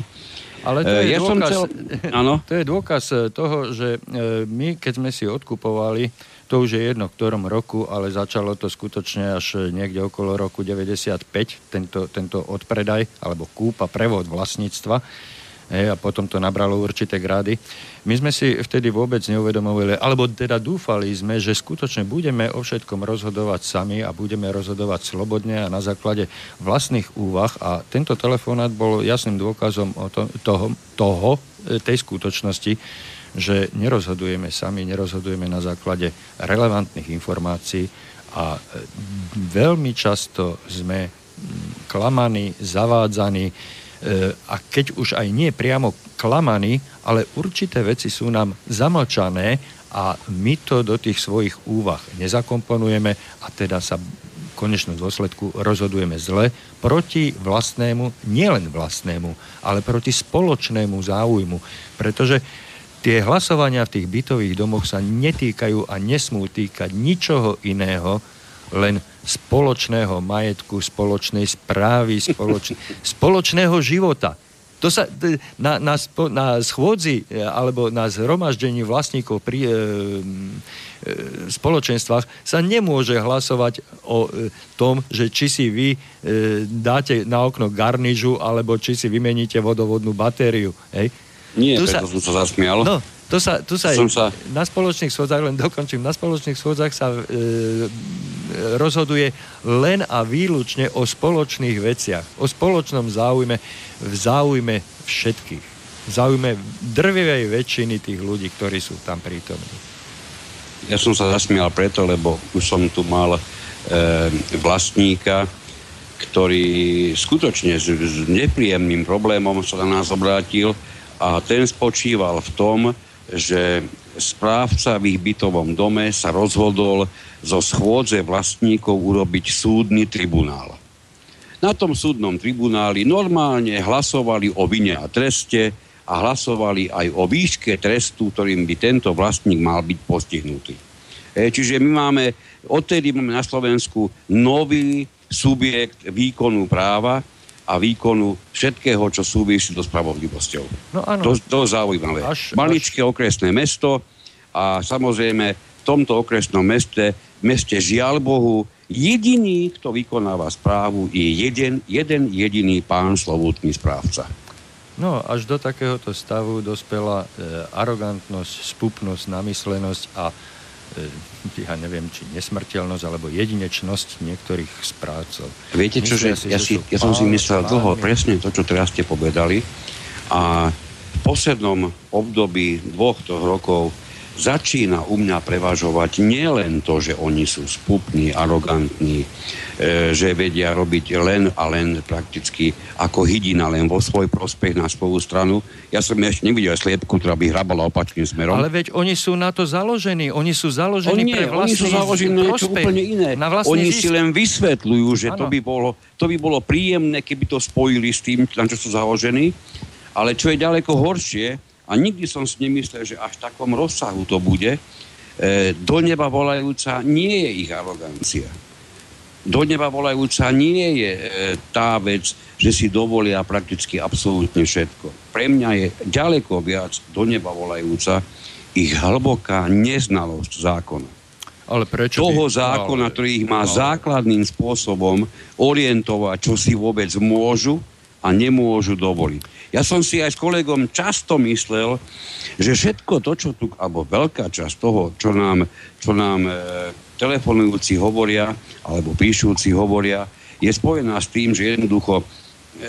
Ale to E, je ja som dôkaz, chcel- áno? to je dôkaz e, toho, že e, my, keď sme si odkupovali, to už je jedno v ktorom roku, ale začalo to skutočne až niekde okolo roku 95, tento, tento odpredaj, alebo kúpa, prevod vlastníctva. Hej, a potom to nabralo určité grády. My sme si vtedy vôbec neuvedomovali, alebo teda dúfali sme, že skutočne budeme o všetkom rozhodovať sami a budeme rozhodovať slobodne a na základe vlastných úvah. A tento telefonát bol jasným dôkazom o to, toho, toho, e, tej skutočnosti, že nerozhodujeme sami, nerozhodujeme na základe relevantných informácií a e, veľmi často sme mm, klamaní, zavádzaní, a keď už aj nie priamo klamaní, ale určité veci sú nám zamlčané a my to do tých svojich úvah nezakomponujeme a teda sa v konečnom dôsledku rozhodujeme zle proti vlastnému, nielen vlastnému, ale proti spoločnému záujmu. Pretože tie hlasovania v tých bytových domoch sa netýkajú a nesmú týkať ničoho iného, len spoločného majetku, spoločnej správy, spoloč, *laughs* spoločného života. To sa na, na, na schôdzi e, alebo na zhromaždení vlastníkov pri e, e, spoločenstvách sa nemôže hlasovať o e, tom, že či si vy e, dáte na okno garnižu alebo či si vymeníte vodovodnú batériu. Hej? Nie, tu preto sa, som sa zasmial. No, to sa, tu sa, sa... na spoločných schôdzach, len dokončím, na spoločných schôdzach sa e, rozhoduje len a výlučne o spoločných veciach, o spoločnom záujme, v záujme všetkých. V záujme drvivej väčšiny tých ľudí, ktorí sú tam prítomní. Ja som sa zasmial preto, lebo už som tu mal e, vlastníka, ktorý skutočne s, s nepríjemným problémom sa na nás obrátil a ten spočíval v tom, že správca v ich bytovom dome sa rozhodol zo schôdze vlastníkov urobiť súdny tribunál. Na tom súdnom tribunáli normálne hlasovali o vine a treste a hlasovali aj o výške trestu, ktorým by tento vlastník mal byť postihnutý. E, čiže my máme, odtedy máme na Slovensku nový subjekt výkonu práva, a výkonu všetkého, čo súvisí so spravodlivosťou. No áno. To, to zaujímavé. Až, Maličké až... okresné mesto a samozrejme v tomto okresnom meste, meste žiaľ Bohu, jediný, kto vykonáva správu, je jeden, jeden jediný pán slovutný správca. No, až do takéhoto stavu dospela e, arogantnosť, spupnosť, namyslenosť a ja neviem, či nesmrteľnosť alebo jedinečnosť niektorých správcov. Viete čo, že ja, si, ja som si myslel dlho presne to, čo teraz ste povedali a v poslednom období dvoch rokov začína u mňa prevažovať nielen to, že oni sú spupní, arogantní, e, že vedia robiť len a len prakticky ako hydina, len vo svoj prospech na svoju stranu. Ja som ešte nevidel sliepku, ktorá by hrabala opačným smerom. Ale veď oni sú na to založení. Oni sú založení oni nie, pre vlastný Oni sú založení na niečo úplne iné. Na oni zisk. si len vysvetľujú, že to by, bolo, to by bolo príjemné, keby to spojili s tým, na čo sú založení. Ale čo je ďaleko horšie, a nikdy som si nemyslel, že až v takom rozsahu to bude, e, do neba volajúca nie je ich arogancia. Do neba volajúca nie je e, tá vec, že si dovolia prakticky absolútne všetko. Pre mňa je ďaleko viac do neba volajúca ich hlboká neznalosť zákona. Ale prečo toho by... zákona, ktorý ich má ale... základným spôsobom orientovať, čo si vôbec môžu a nemôžu dovoliť. Ja som si aj s kolegom často myslel, že všetko to, čo tu, alebo veľká časť toho, čo nám, čo nám e, telefonujúci hovoria, alebo píšúci hovoria, je spojená s tým, že jednoducho e,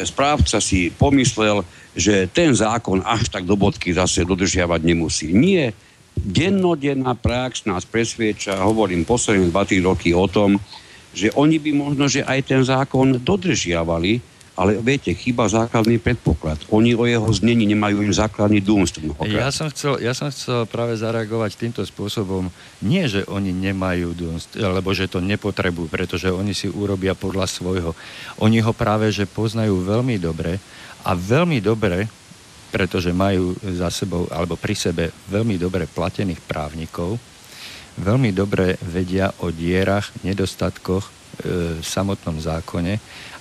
správca si pomyslel, že ten zákon až tak do bodky zase dodržiavať nemusí. Nie. Dennodenná prax nás presvieča, hovorím posledné 2-3 roky o tom, že oni by možno, že aj ten zákon dodržiavali, ale viete, chyba základný predpoklad. Oni o jeho znení nemajú im základný dúmst. Ja som, ja som chcel práve zareagovať týmto spôsobom. Nie, že oni nemajú dúmst, alebo že to nepotrebujú, pretože oni si urobia podľa svojho. Oni ho práve, že poznajú veľmi dobre a veľmi dobre, pretože majú za sebou, alebo pri sebe veľmi dobre platených právnikov, veľmi dobre vedia o dierach, nedostatkoch e, v samotnom zákone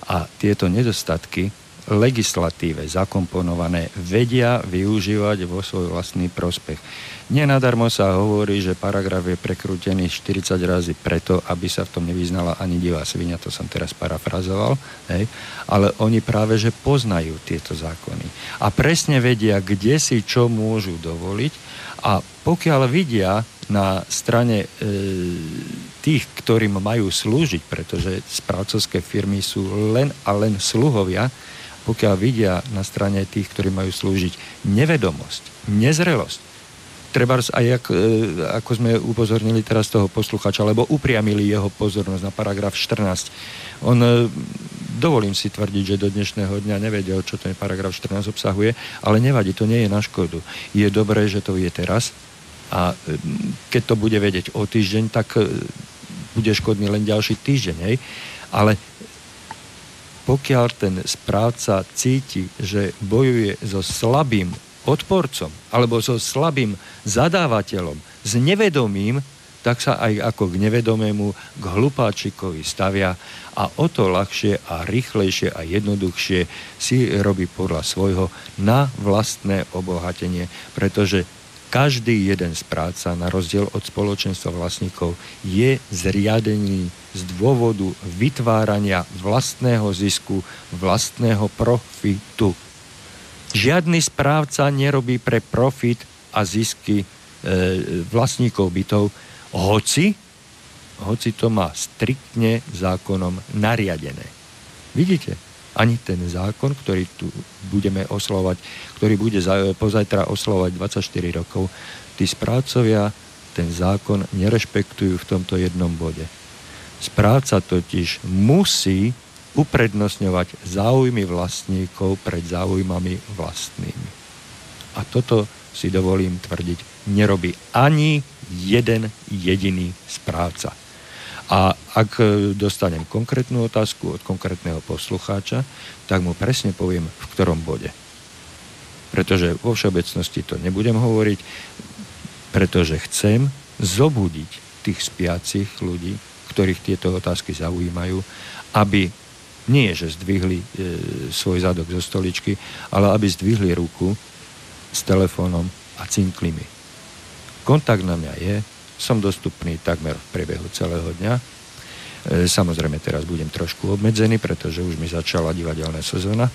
a tieto nedostatky legislatíve zakomponované vedia využívať vo svoj vlastný prospech. Nenadarmo sa hovorí, že paragraf je prekrútený 40 razy preto, aby sa v tom nevyznala ani divá svinia, to som teraz parafrazoval, hej? ale oni práve, že poznajú tieto zákony a presne vedia, kde si čo môžu dovoliť a pokiaľ vidia na strane e, tých, ktorým majú slúžiť, pretože správcovské firmy sú len a len sluhovia, pokiaľ vidia na strane tých, ktorí majú slúžiť nevedomosť, nezrelosť, treba aj ako, e, ako sme upozornili teraz toho posluchača, lebo upriamili jeho pozornosť na paragraf 14. On, e, dovolím si tvrdiť, že do dnešného dňa nevedel, čo ten paragraf 14 obsahuje, ale nevadí, to nie je na škodu. Je dobré, že to je teraz, A keď to bude vedieť o týždeň, tak bude škodný len ďalší týždeň. Hej? Ale pokiaľ ten správca cíti, že bojuje so slabým odporcom alebo so slabým zadávateľom, s nevedomým, tak sa aj ako k nevedomému, k hlupáčikovi stavia a o to ľahšie a rýchlejšie a jednoduchšie si robí podľa svojho na vlastné obohatenie, pretože každý jeden správca, na rozdiel od spoločenstva vlastníkov, je zriadený z dôvodu vytvárania vlastného zisku, vlastného profitu. Žiadny správca nerobí pre profit a zisky e, vlastníkov bytov, hoci, hoci to má striktne zákonom nariadené. Vidíte? Ani ten zákon, ktorý tu budeme oslovať, ktorý bude pozajtra oslovať 24 rokov, tí správcovia ten zákon nerešpektujú v tomto jednom bode. Správca totiž musí uprednostňovať záujmy vlastníkov pred záujmami vlastnými. A toto si dovolím tvrdiť, nerobí ani jeden jediný správca. A ak dostanem konkrétnu otázku od konkrétneho poslucháča, tak mu presne poviem, v ktorom bode. Pretože vo všeobecnosti to nebudem hovoriť, pretože chcem zobudiť tých spiacich ľudí, ktorých tieto otázky zaujímajú, aby nie, že zdvihli e, svoj zadok zo stoličky, ale aby zdvihli ruku s telefónom a cinkli mi. Kontakt na mňa je, som dostupný takmer v priebehu celého dňa. E, samozrejme teraz budem trošku obmedzený, pretože už mi začala divadelná sezóna,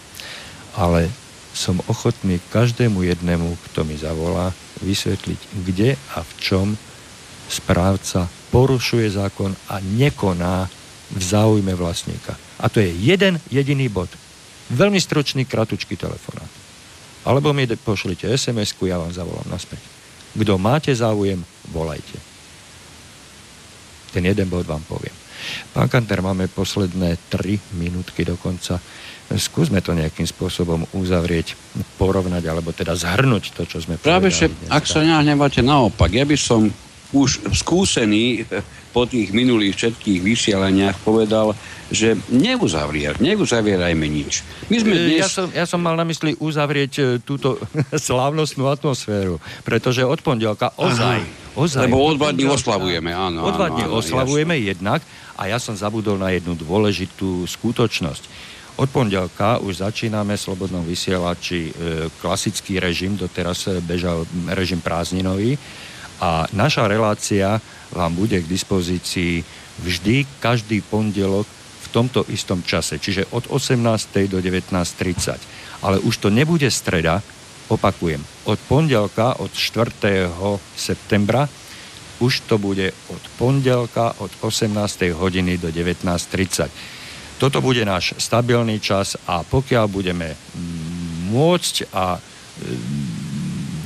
ale som ochotný každému jednému, kto mi zavolá, vysvetliť, kde a v čom správca porušuje zákon a nekoná v záujme vlastníka. A to je jeden jediný bod. Veľmi stručný, kratučký telefonát. Alebo mi pošlite SMS-ku, ja vám zavolám naspäť. Kto máte záujem, volajte. Ten jeden bod vám poviem. Pán Kanter, máme posledné 3 minútky dokonca. Skúsme to nejakým spôsobom uzavrieť, porovnať, alebo teda zhrnúť to, čo sme Práve, že ak sa nehnevate naopak, ja by som už skúsený po tých minulých všetkých vysielaniach povedal, že neuzavrieť, neuzavierajme nič. My sme e, dnes... ja, som, ja som mal na mysli uzavrieť e, túto *laughs* slávnostnú atmosféru, pretože od pondelka ozaj, ozaj Lebo o dva dní oslavujeme, áno. O dva dní oslavujeme jasne. jednak a ja som zabudol na jednu dôležitú skutočnosť. Od pondelka už začíname v Slobodnom vysielači e, klasický režim, doteraz bežal režim prázdninový a naša relácia vám bude k dispozícii vždy, každý pondelok v tomto istom čase, čiže od 18. do 19.30. Ale už to nebude streda, opakujem, od pondelka, od 4. septembra, už to bude od pondelka od 18. hodiny do 19.30. Toto bude náš stabilný čas a pokiaľ budeme môcť a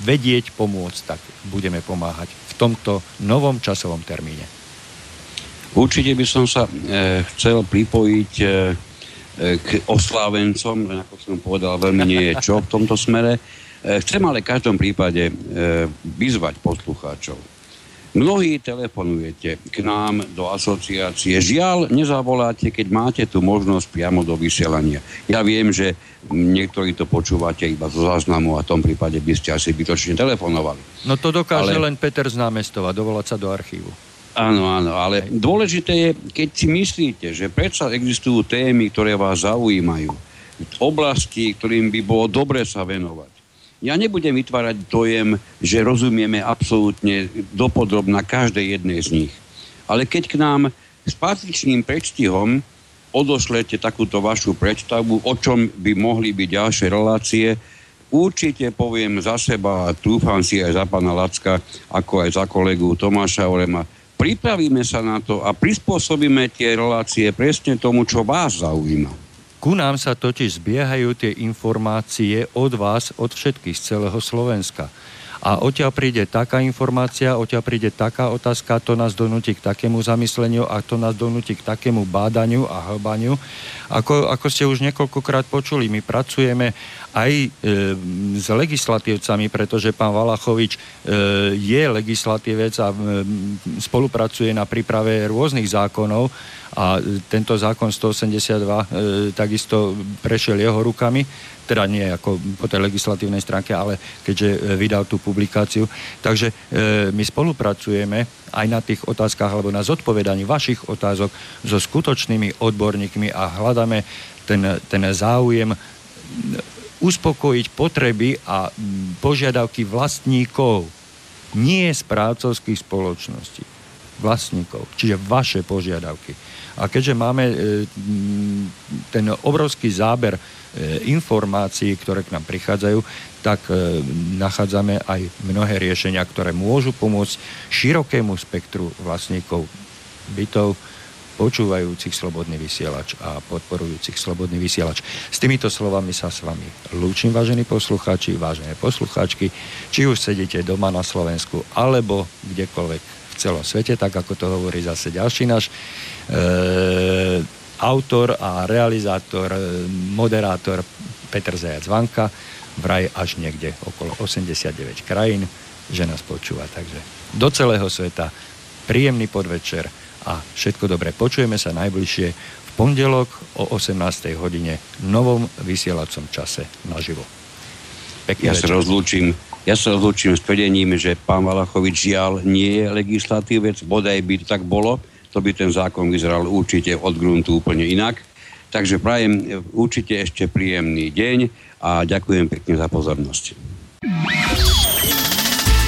vedieť pomôcť, tak budeme pomáhať v tomto novom časovom termíne. Určite by som sa e, chcel pripojiť e, e k oslávencom, ako som povedal, veľmi nie je čo v tomto smere. E, chcem ale v každom prípade e, vyzvať poslucháčov Mnohí telefonujete k nám do asociácie. Žiaľ, nezavoláte, keď máte tú možnosť priamo do vysielania. Ja viem, že niektorí to počúvate iba zo záznamu a v tom prípade by ste asi bytočne telefonovali. No to dokáže ale... len Peter z námestova, dovolať sa do archívu. Áno, áno, ale dôležité je, keď si myslíte, že predsa existujú témy, ktoré vás zaujímajú, oblasti, ktorým by bolo dobre sa venovať ja nebudem vytvárať dojem, že rozumieme absolútne dopodrobna každej jednej z nich. Ale keď k nám s patričným predstihom odošlete takúto vašu predstavu, o čom by mohli byť ďalšie relácie, určite poviem za seba a trúfam si aj za pána Lacka, ako aj za kolegu Tomáša Orema, pripravíme sa na to a prispôsobíme tie relácie presne tomu, čo vás zaujíma. Ku nám sa totiž zbiehajú tie informácie od vás, od všetkých z celého Slovenska. a odtiaľ príde taká informácia, odtiaľ príde taká otázka, to nás donúti k takému zamysleniu a to nás donúti k takému bádaniu a hlbaniu. Ako, ako ste už niekoľkokrát počuli, my pracujeme aj e, s legislatívcami, pretože pán Valachovič e, je legislatívec a e, spolupracuje na príprave rôznych zákonov a tento zákon 182 e, takisto prešiel jeho rukami, teda nie ako po tej legislatívnej stránke, ale keďže e, vydal tú publikáciu. Takže e, my spolupracujeme aj na tých otázkach alebo na zodpovedaní vašich otázok so skutočnými odborníkmi a hľadáme ten, ten záujem uspokojiť potreby a požiadavky vlastníkov, nie správcovských spoločností, vlastníkov, čiže vaše požiadavky. A keďže máme e, ten obrovský záber e, informácií, ktoré k nám prichádzajú, tak e, nachádzame aj mnohé riešenia, ktoré môžu pomôcť širokému spektru vlastníkov bytov, počúvajúcich Slobodný vysielač a podporujúcich Slobodný vysielač. S týmito slovami sa s vami lúčim, vážení poslucháči, vážené poslucháčky, či už sedíte doma na Slovensku, alebo kdekoľvek v celom svete, tak ako to hovorí zase ďalší náš e, autor a realizátor, e, moderátor Petr Zajac Vanka, vraj až niekde okolo 89 krajín, že nás počúva. Takže do celého sveta príjemný podvečer a všetko dobré. Počujeme sa najbližšie v pondelok o 18. hodine v novom vysielacom čase naživo. Pekný ja večer. sa rozlúčim ja sa rozlúčim s tvrdením, že pán Valachovič žiaľ nie je legislatívec, bodaj by to tak bolo, to by ten zákon vyzeral určite od gruntu úplne inak. Takže prajem určite ešte príjemný deň a ďakujem pekne za pozornosť.